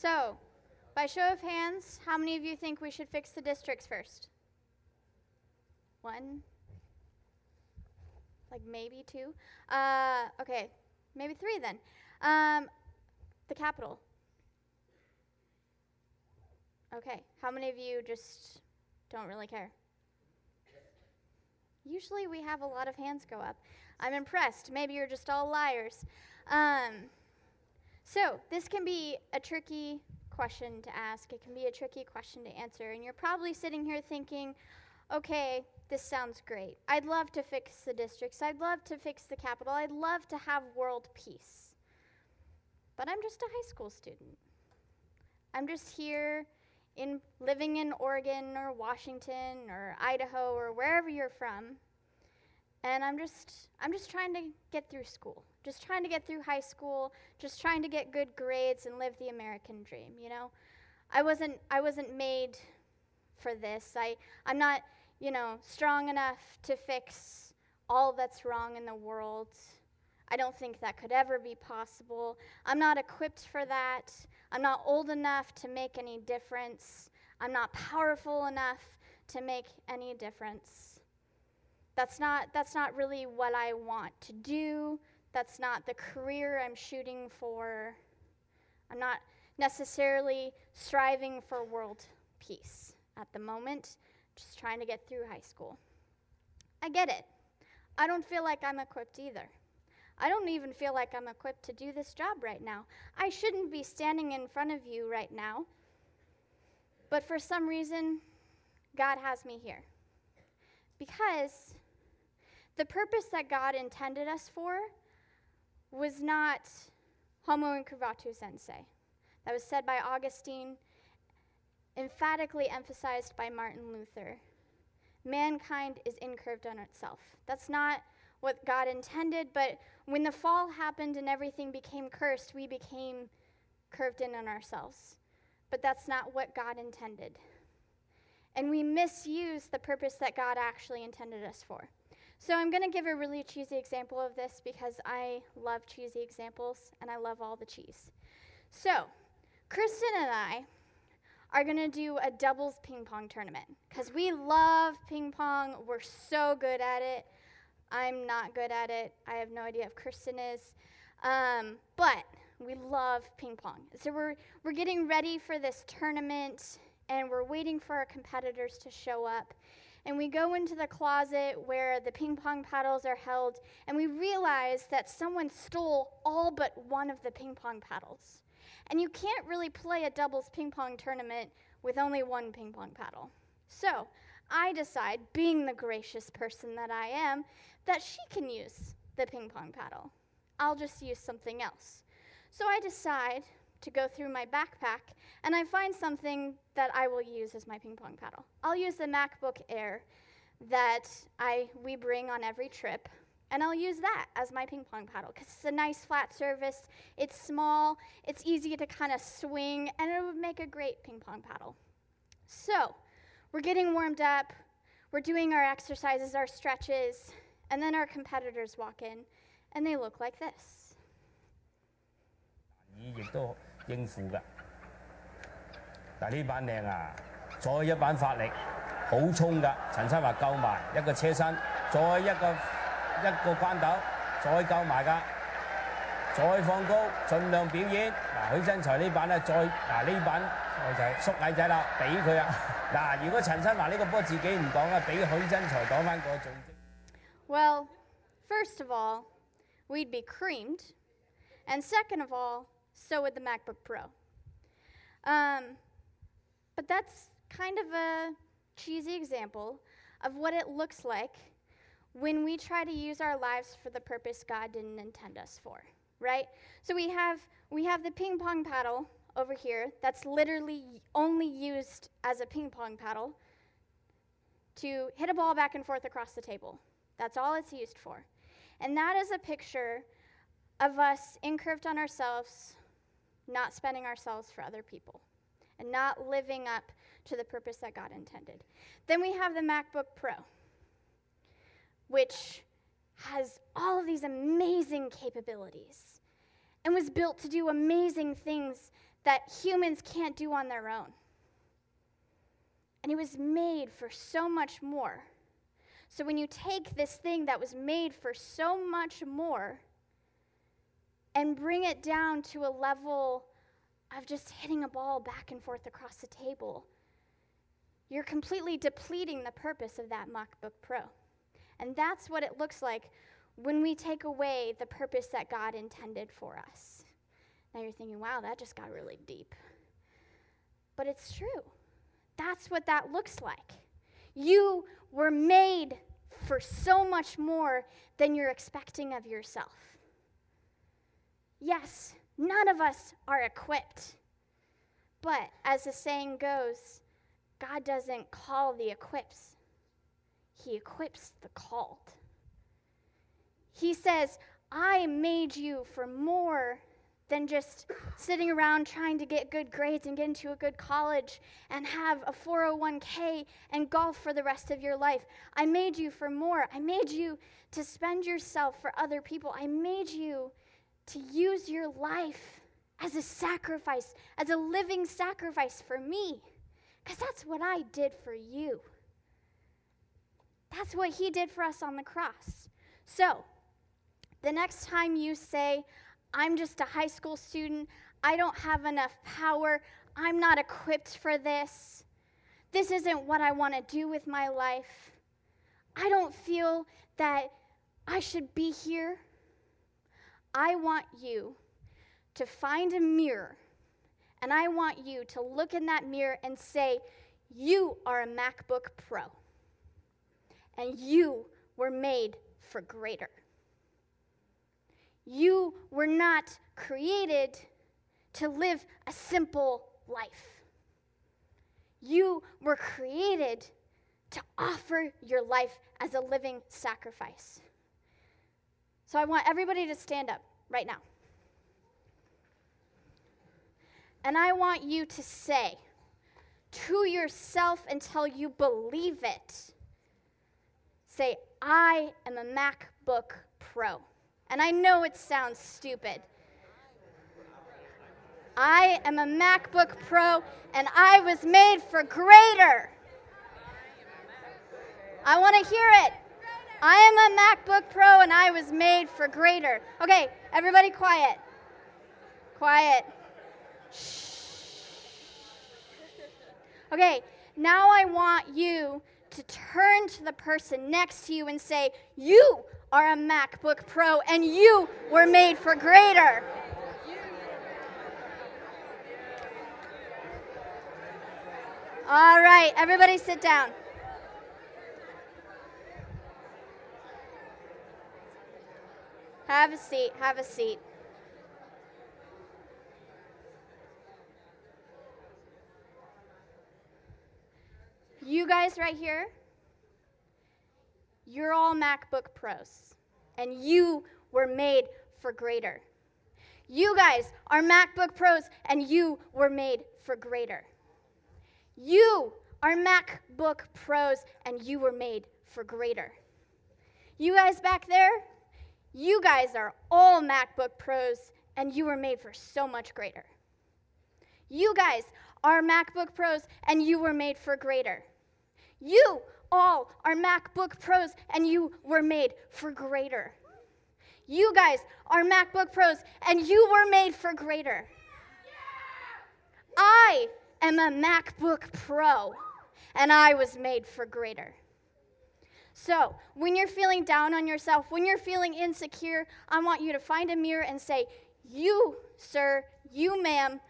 So, by show of hands, how many of you think we should fix the districts first? One? Like maybe two? Uh, okay, maybe three then. Um, the capital. Okay, how many of you just don't really care? Usually we have a lot of hands go up. I'm impressed. Maybe you're just all liars. Um, so, this can be a tricky question to ask. It can be a tricky question to answer. And you're probably sitting here thinking, okay, this sounds great. I'd love to fix the districts. I'd love to fix the capital. I'd love to have world peace. But I'm just a high school student. I'm just here in living in Oregon or Washington or Idaho or wherever you're from. And I'm just I'm just trying to get through school. Just trying to get through high school, just trying to get good grades and live the American dream, you know? I wasn't I wasn't made for this. I I'm not, you know, strong enough to fix all that's wrong in the world. I don't think that could ever be possible. I'm not equipped for that. I'm not old enough to make any difference. I'm not powerful enough to make any difference. That's not that's not really what I want to do. That's not the career I'm shooting for. I'm not necessarily striving for world peace at the moment, just trying to get through high school. I get it. I don't feel like I'm equipped either. I don't even feel like I'm equipped to do this job right now. I shouldn't be standing in front of you right now. But for some reason, God has me here. Because the purpose that God intended us for was not homo incurvatus in se. That was said by Augustine, emphatically emphasized by Martin Luther. Mankind is incurved on itself. That's not what God intended, but when the fall happened and everything became cursed, we became curved in on ourselves. But that's not what God intended. And we misuse the purpose that God actually intended us for. So I'm going to give a really cheesy example of this because I love cheesy examples and I love all the cheese. So, Kristen and I are going to do a doubles ping pong tournament because we love ping pong. We're so good at it. I'm not good at it. I have no idea if Kristen is. Um, but we love ping pong. So we're, we're getting ready for this tournament and we're waiting for our competitors to show up. And we go into the closet where the ping pong paddles are held, and we realize that someone stole all but one of the ping pong paddles. And you can't really play a doubles ping pong tournament with only one ping pong paddle. So I decide, being the gracious person that I am, that she can use the ping pong paddle. I'll just use something else. So I decide to go through my backpack and I find something that I will use as my ping pong paddle. I'll use the MacBook Air that I we bring on every trip. And I'll use that as my ping pong paddle because it's a nice flat surface. It's small, it's easy to kind of swing, and it would make a great ping pong paddle. So, we're getting warmed up, we're doing our exercises, our stretches, and then our competitors walk in, and they look like this. 應付㗎。嗱呢板靚啊，再一板發力，好衝㗎。陳生話夠埋一個車身，再一個一個關斗，再夠埋㗎。再放高，盡量表演。嗱，許真才呢板咧，再嗱呢板矮仔縮矮仔啦，俾佢啊！嗱，如果陳生話呢個波自己唔講啊，俾許真才擋翻個總。Well, first of all, we'd be creamed. And second of all, so would the MacBook Pro. Um, but that's kind of a cheesy example of what it looks like when we try to use our lives for the purpose God didn't intend us for, right? So we have we have the ping pong paddle over here that's literally only used as a ping pong paddle to hit a ball back and forth across the table. That's all it's used for. And that is a picture of us incurved on ourselves, not spending ourselves for other people, and not living up to the purpose that God intended. Then we have the MacBook Pro, which has all of these amazing capabilities and was built to do amazing things that humans can't do on their own. And it was made for so much more. So when you take this thing that was made for so much more and bring it down to a level of just hitting a ball back and forth across the table, you're completely depleting the purpose of that MacBook Pro. And that's what it looks like when we take away the purpose that God intended for us. Now you're thinking, wow, that just got really deep. But it's true. That's what that looks like. You were made for so much more than you're expecting of yourself. Yes, none of us are equipped. But as the saying goes, God doesn't call the equipped, He equips the called. He says, I made you for more than just sitting around trying to get good grades and get into a good college and have a 401k and golf for the rest of your life. I made you for more. I made you to spend yourself for other people. I made you to use your life as a sacrifice, as a living sacrifice for me. Because that's what I did for you. That's what He did for us on the cross. So, the next time you say, I'm just a high school student, I don't have enough power, I'm not equipped for this, this isn't what I want to do with my life, I don't feel that I should be here. I want you to find a mirror and I want you to look in that mirror and say, You are a MacBook Pro. And you were made for greater. You were not created to live a simple life. You were created to offer your life as a living sacrifice. So I want everybody to stand up right now. And I want you to say to yourself until you believe it say, I am a MacBook Pro. And I know it sounds stupid. I am a MacBook Pro and I was made for greater. I want to hear it. I am a MacBook Pro and I was made for greater. Okay, everybody quiet. Quiet. Shh. Okay, now I want you to turn to the person next to you and say, You are a MacBook Pro and you were made for greater. All right, everybody sit down. Have a seat, have a seat. You guys right here, you're all MacBook Pros. and you were made for greater. You guys are MacBook Pros, and you were made for greater. You are MacBook Pros, and you were made for greater. You guys back there, you guys are all MacBook Pros, and you were made for so much greater. You guys are MacBook Pros, and you were made for greater. You all are MacBook Pros, and you were made for greater. You guys are MacBook Pros, and you were made for greater. I am a MacBook Pro, and I was made for greater. So, when you're feeling down on yourself, when you're feeling insecure, I want you to find a mirror and say, You, sir, you, ma'am,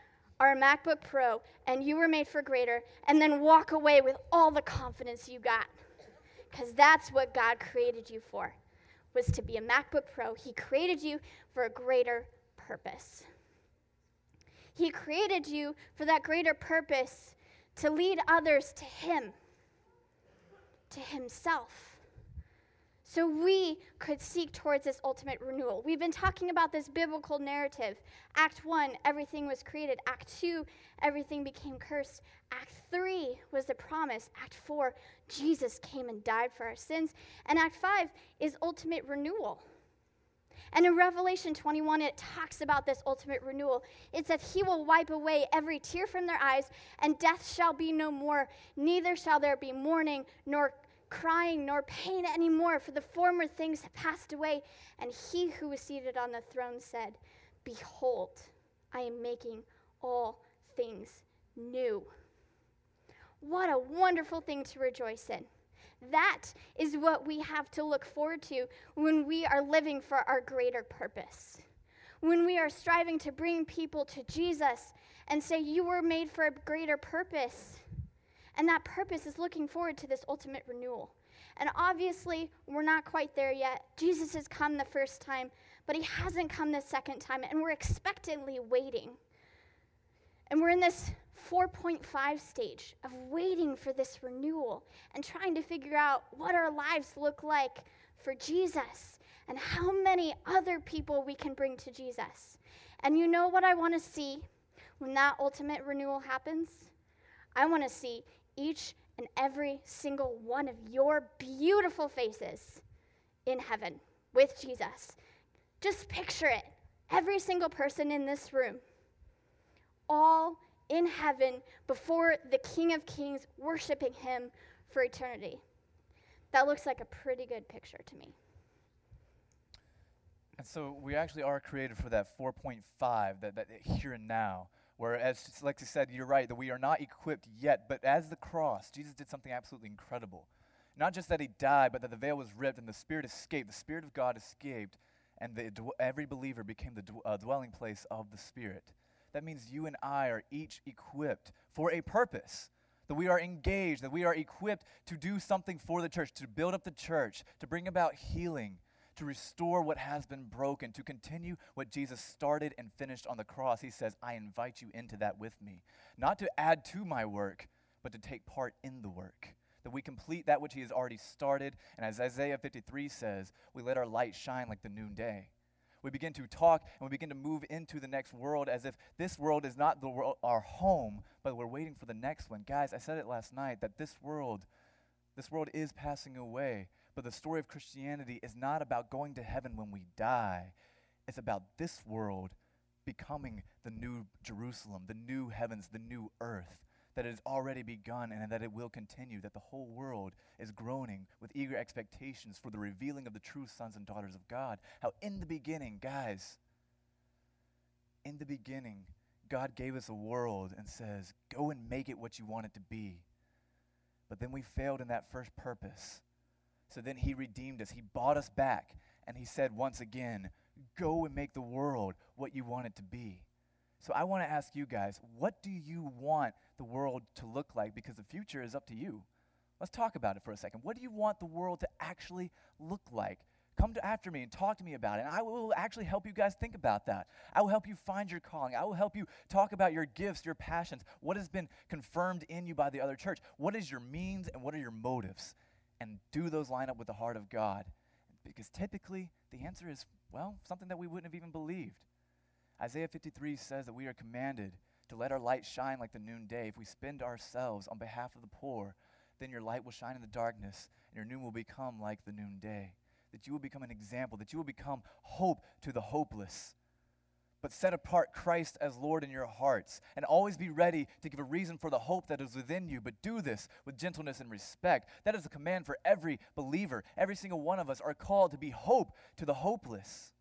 are a MacBook Pro, and you were made for greater, and then walk away with all the confidence you got. Because that's what God created you for, was to be a MacBook Pro. He created you for a greater purpose. He created you for that greater purpose to lead others to Him, to Himself so we could seek towards this ultimate renewal. We've been talking about this biblical narrative. Act 1, everything was created. Act 2, everything became cursed. Act 3 was the promise. Act 4, Jesus came and died for our sins. And Act 5 is ultimate renewal. And in Revelation 21, it talks about this ultimate renewal. It says, He will wipe away every tear from their eyes, and death shall be no more. Neither shall there be mourning, nor crying nor pain anymore, for the former things have passed away. And he who was seated on the throne said, Behold, I am making all things new. What a wonderful thing to rejoice in. That is what we have to look forward to when we are living for our greater purpose. When we are striving to bring people to Jesus and say, You were made for a greater purpose. And that purpose is looking forward to this ultimate renewal. And obviously, we're not quite there yet. Jesus has come the first time, but he hasn't come the second time, and we're expectantly waiting. And we're in this 4.5 stage of waiting for this renewal and trying to figure out what our lives look like for Jesus and how many other people we can bring to Jesus. And you know what I want to see when that ultimate renewal happens? I want to see each and every single one of your beautiful faces in heaven with Jesus. Just picture it. Every single person in this room, all in heaven before the King of Kings, worshiping him for eternity. That looks like a pretty good picture to me. And so we actually are created for that 4.5, that, that here and now. Whereas, like I said, you're right, that we are not equipped yet. But as the cross, Jesus did something absolutely incredible. Not just that he died, but that the veil was ripped and the Spirit escaped. The Spirit of God escaped, and the, every believer became the uh, dwelling place of the Spirit. That means you and I are each equipped for a purpose. That we are engaged, that we are equipped to do something for the church, to build up the church, to bring about healing, to restore what has been broken, to continue what Jesus started and finished on the cross. He says, I invite you into that with me. Not to add to my work, but to take part in the work. That we complete that which He has already started. And as Isaiah 53 says, we let our light shine like the noonday. We begin to talk and we begin to move into the next world as if this world is not the world, our home, but we're waiting for the next one. Guys, I said it last night that this world, this world is passing away. But the story of Christianity is not about going to heaven when we die, it's about this world becoming the new Jerusalem, the new heavens, the new earth. That has already begun and that it will continue, that the whole world is groaning with eager expectations for the revealing of the true sons and daughters of God. How, in the beginning, guys, in the beginning, God gave us a world and says, go and make it what you want it to be. But then we failed in that first purpose. So then he redeemed us. He bought us back. And he said once again, go and make the world what you want it to be. So I want to ask you guys, what do you want the world to look like? Because the future is up to you. Let's talk about it for a second. What do you want the world to actually look like? Come to after me and talk to me about it. And I will actually help you guys think about that. I will help you find your calling. I will help you talk about your gifts, your passions, what has been confirmed in you by the other church. What is your means and what are your motives? And do those line up with the heart of God? Because typically, the answer is, well, something that we wouldn't have even believed. Isaiah 53 says that we are commanded to let our light shine like the noonday. If we spend ourselves on behalf of the poor, then your light will shine in the darkness, and your noon will become like the noonday. That you will become an example, that you will become hope to the hopeless. But set apart Christ as Lord in your hearts, and always be ready to give a reason for the hope that is within you. But do this with gentleness and respect. That is a command for every believer. Every single one of us are called to be hope to the hopeless.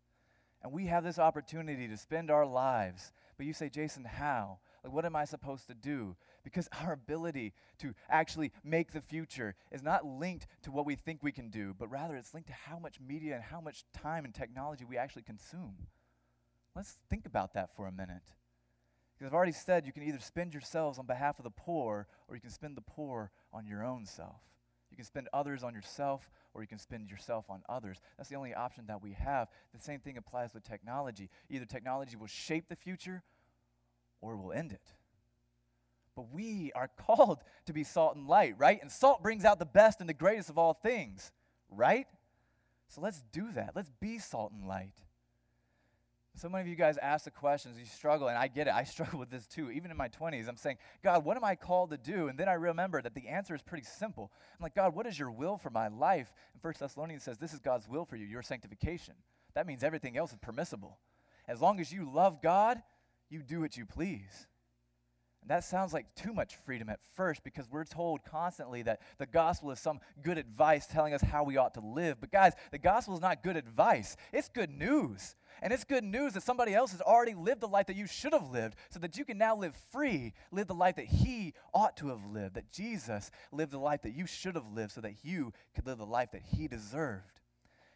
And we have this opportunity to spend our lives. But you say, Jason, how? Like, what am I supposed to do? Because our ability to actually make the future is not linked to what we think we can do, but rather it's linked to how much media and how much time and technology we actually consume. Let's think about that for a minute. Because I've already said you can either spend yourselves on behalf of the poor or you can spend the poor on your own self. You can spend others on yourself or you can spend yourself on others. That's the only option that we have. The same thing applies with technology. Either technology will shape the future or it will end it. But we are (laughs) called to be salt and light, right? And salt brings out the best and the greatest of all things, right? So let's do that. Let's be salt and light. So many of you guys ask the questions, you struggle, and I get it. I (laughs) struggle with this too. Even in my 20s, I'm saying, God, what am I called to do? And then I remember that the answer is pretty simple. I'm like, God, what is your will for my life? And First Thessalonians says, This is God's will for you, your sanctification. That means everything else is permissible. As long as you love God, you do what you please. And that sounds like too much freedom at first because we're told constantly that the gospel is some good advice telling us how we ought to live. But guys, the gospel is not good advice, it's good news. And it's good news that somebody else has already lived the life that you should have lived so that you can now live free, live the life that he ought to have lived, that Jesus lived the life that you should have lived so that you could live the life that he deserved.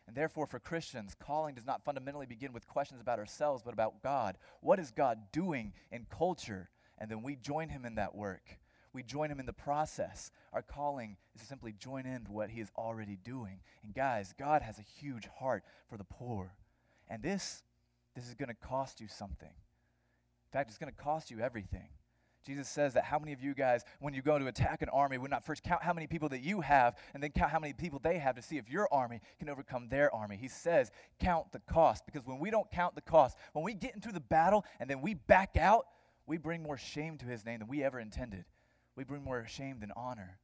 And therefore, for Christians, calling does not fundamentally begin with questions about ourselves, but about God. What is God doing in culture? And then we join him in that work. We join him in the process. Our calling is to simply join in to what he is already doing. And guys, God has a huge heart for the poor. And this, this is going to cost you something. In fact, it's going to cost you everything. Jesus says that how many of you guys, when you go to attack an army, would not first count how many people that you have and then count how many people they have to see if your army can overcome their army. He says, count the cost. Because when we don't count the cost, when we get into the battle and then we back out, we bring more shame to his name than we ever intended. We bring more shame than honor.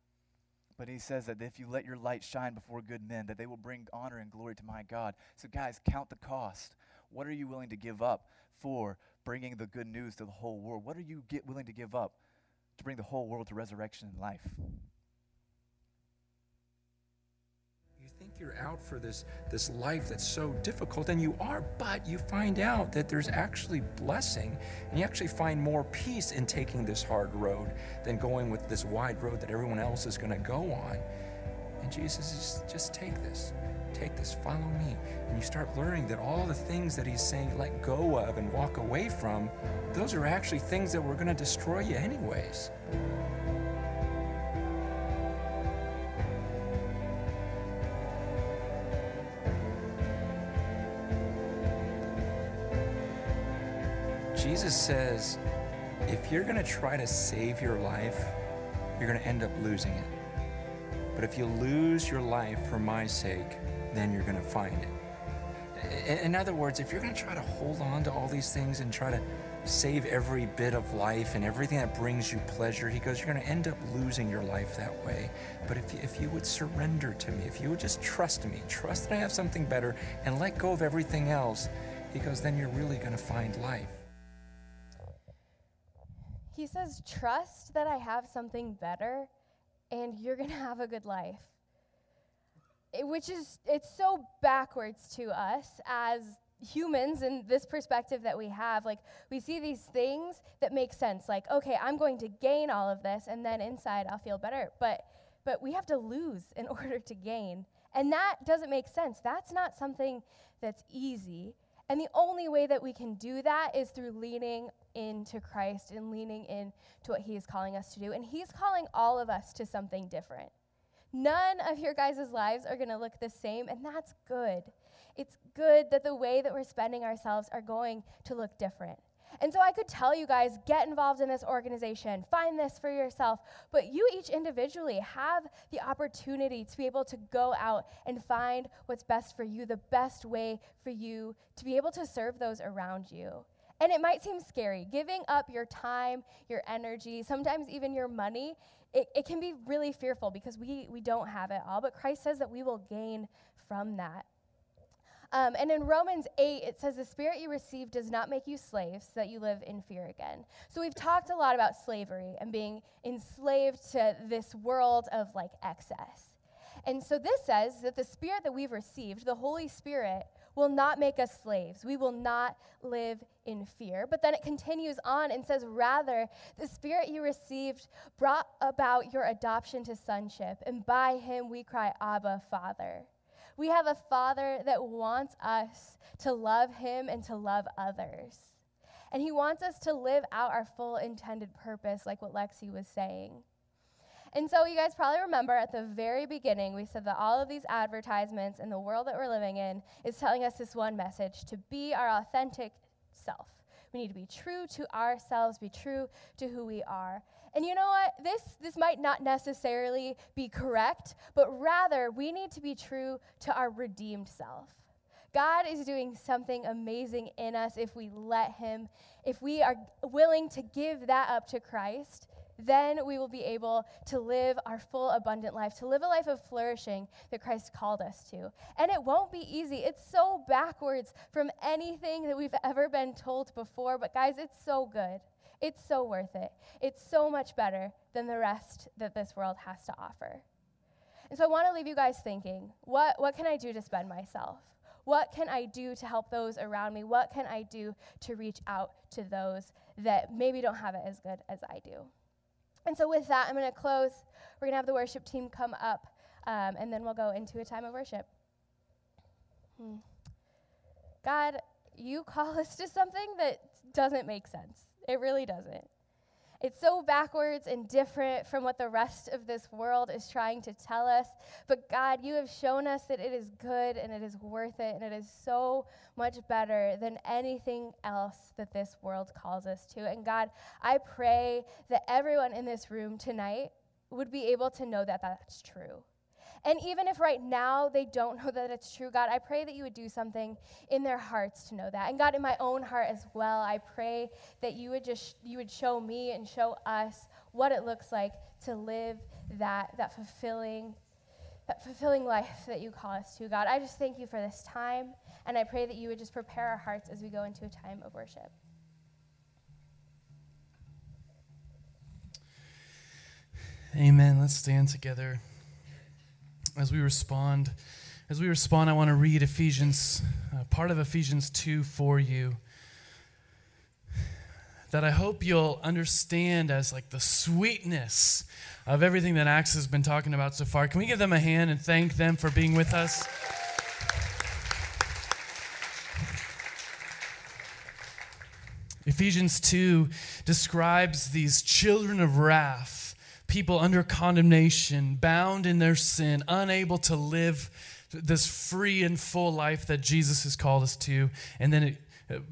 But he says that if you let your light shine before good men, that they will bring honor and glory to my God. So, guys, count the cost. What are you willing to give up for bringing the good news to the whole world? What are you willing to give up to bring the whole world to resurrection and life? Think you're out for this, this life that's so difficult, and you are, but you find out that there's actually blessing, and you actually find more peace in taking this hard road than going with this wide road that everyone else is going to go on. And Jesus is just take this, take this, follow me. And you start learning that all the things that he's saying let go of and walk away from, those are actually things that were going to destroy you, anyways. Jesus says, if you're going to try to save your life, you're going to end up losing it. But if you lose your life for my sake, then you're going to find it. In other words, if you're going to try to hold on to all these things and try to save every bit of life and everything that brings you pleasure, he goes, you're going to end up losing your life that way. But if you, if you would surrender to me, if you would just trust me, trust that I have something better, and let go of everything else, he goes, then you're really going to find life. He says, Trust that I have something better and you're going (laughs) to have a good life. It- which is, it's so backwards to us as humans in this perspective that we have. Like, we see these things that make sense. Like, okay, I'm going to gain all of this and then inside I'll feel better. But, but we have to lose in (laughs) order to gain. And that doesn't make sense. That's not something that's easy. And the only way that we can do that is through leaning into Christ and leaning into what He is calling us to do. And He's calling all of us to something different. None of your guys' lives are going to look the same, and that's good. It's good that the way that we're spending ourselves are going to look different. And so I could tell you guys get involved in this organization, find this for yourself, but you each individually have the opportunity to be able to go out and find what's best for you, the best way for you to be able to serve those around you. And it might seem scary. Giving up your time, your energy, sometimes even your money, it, it can be really fearful because we, we don't have it all. But Christ says that we will gain from that. Um, and in Romans 8, it says, The spirit you received does not make you slaves, so that you live in fear again. So we've talked a lot about slavery and being enslaved to this world of like excess. And so this says that the spirit that we've received, the Holy Spirit, will not make us slaves. We will not live in fear. But then it continues on and says, Rather, the spirit you received brought about your adoption to sonship, and by him we cry, Abba, Father. We have a Father that wants us to love Him and to love others. And He wants us to live out our full intended purpose, like what Lexi was saying. And so, you guys probably remember at the very beginning, we said that all of these advertisements in the world that we're living in is telling us this one message to be our authentic self. We need to be true to ourselves, be true to who we are. And you know what? This, this might not necessarily be correct, but rather we need to be true to our redeemed self. God is doing something amazing in us if we let Him, if we are willing to give that up to Christ. Then we will be able to live our full abundant life, to live a life of flourishing that Christ called us to. And it won't be easy. It's so backwards from anything that we've ever been told before, but guys, it's so good. It's so worth it. It's so much better than the rest that this world has to offer. And so I want to leave you guys thinking what, what can I do to spend myself? What can I do to help those around me? What can I do to reach out to those that maybe don't have it as good as I do? And so, with that, I'm going to close. We're going to have the worship team come up, um, and then we'll go into a time of worship. Hmm. God, you (laughs) call us to something that doesn't make sense. It really doesn't. It's so backwards and different from what the rest of this world is trying to tell us. But God, you have shown us that it is good and it is worth it and it is so much better than anything else that this world calls us to. And God, I pray that everyone in this room tonight would be able to know that that's true. And even if right now they don't know that it's true, God, I pray that you would do something in their hearts to know that. And God, in my own heart as well, I pray that you would just you would show me and show us what it looks like to live that that fulfilling that fulfilling life that you call us to. God, I just thank you for this time, and I pray that you would just prepare our hearts as we go into a time of worship. Amen. Let's stand together as we respond. As we respond, I want to read Ephesians, uh, part of Ephesians 2 for you that I hope you'll understand as like the sweetness of everything that Axis has been talking about so far. Can we give them a hand and thank them for being with us? Ephesians 2 describes these children of wrath, people under condemnation, bound in their sin, unable to live this free and full life that Jesus has called us to. And then it,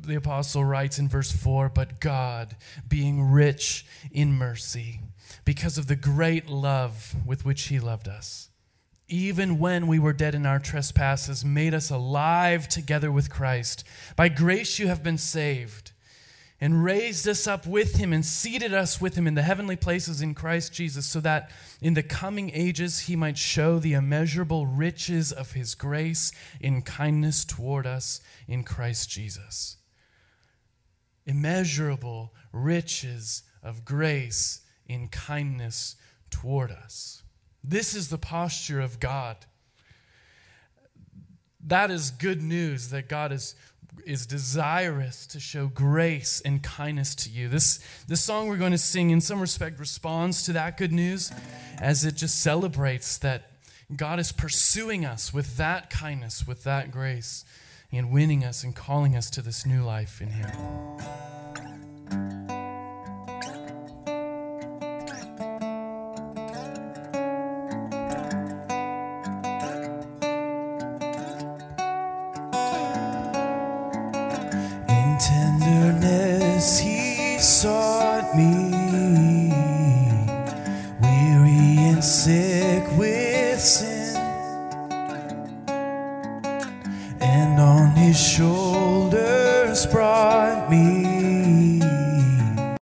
the apostle writes in verse 4 But God, being rich in mercy, because of the great love with which he loved us, even when we were dead in our trespasses, made us alive together with Christ. By grace you have been saved and raised us up with him and seated us with him in the heavenly places in Christ Jesus, so that in the coming ages he might show the immeasurable riches of his grace in kindness toward us in Christ Jesus. Immeasurable riches of grace in kindness toward us. This is the posture of God. That is good news that God is is desirous to show grace and kindness to you. This, this song we're going to sing, in some respect, responds to that good news as it just celebrates that God is pursuing us with that kindness, with that grace, and winning us and calling us to this new life in Him.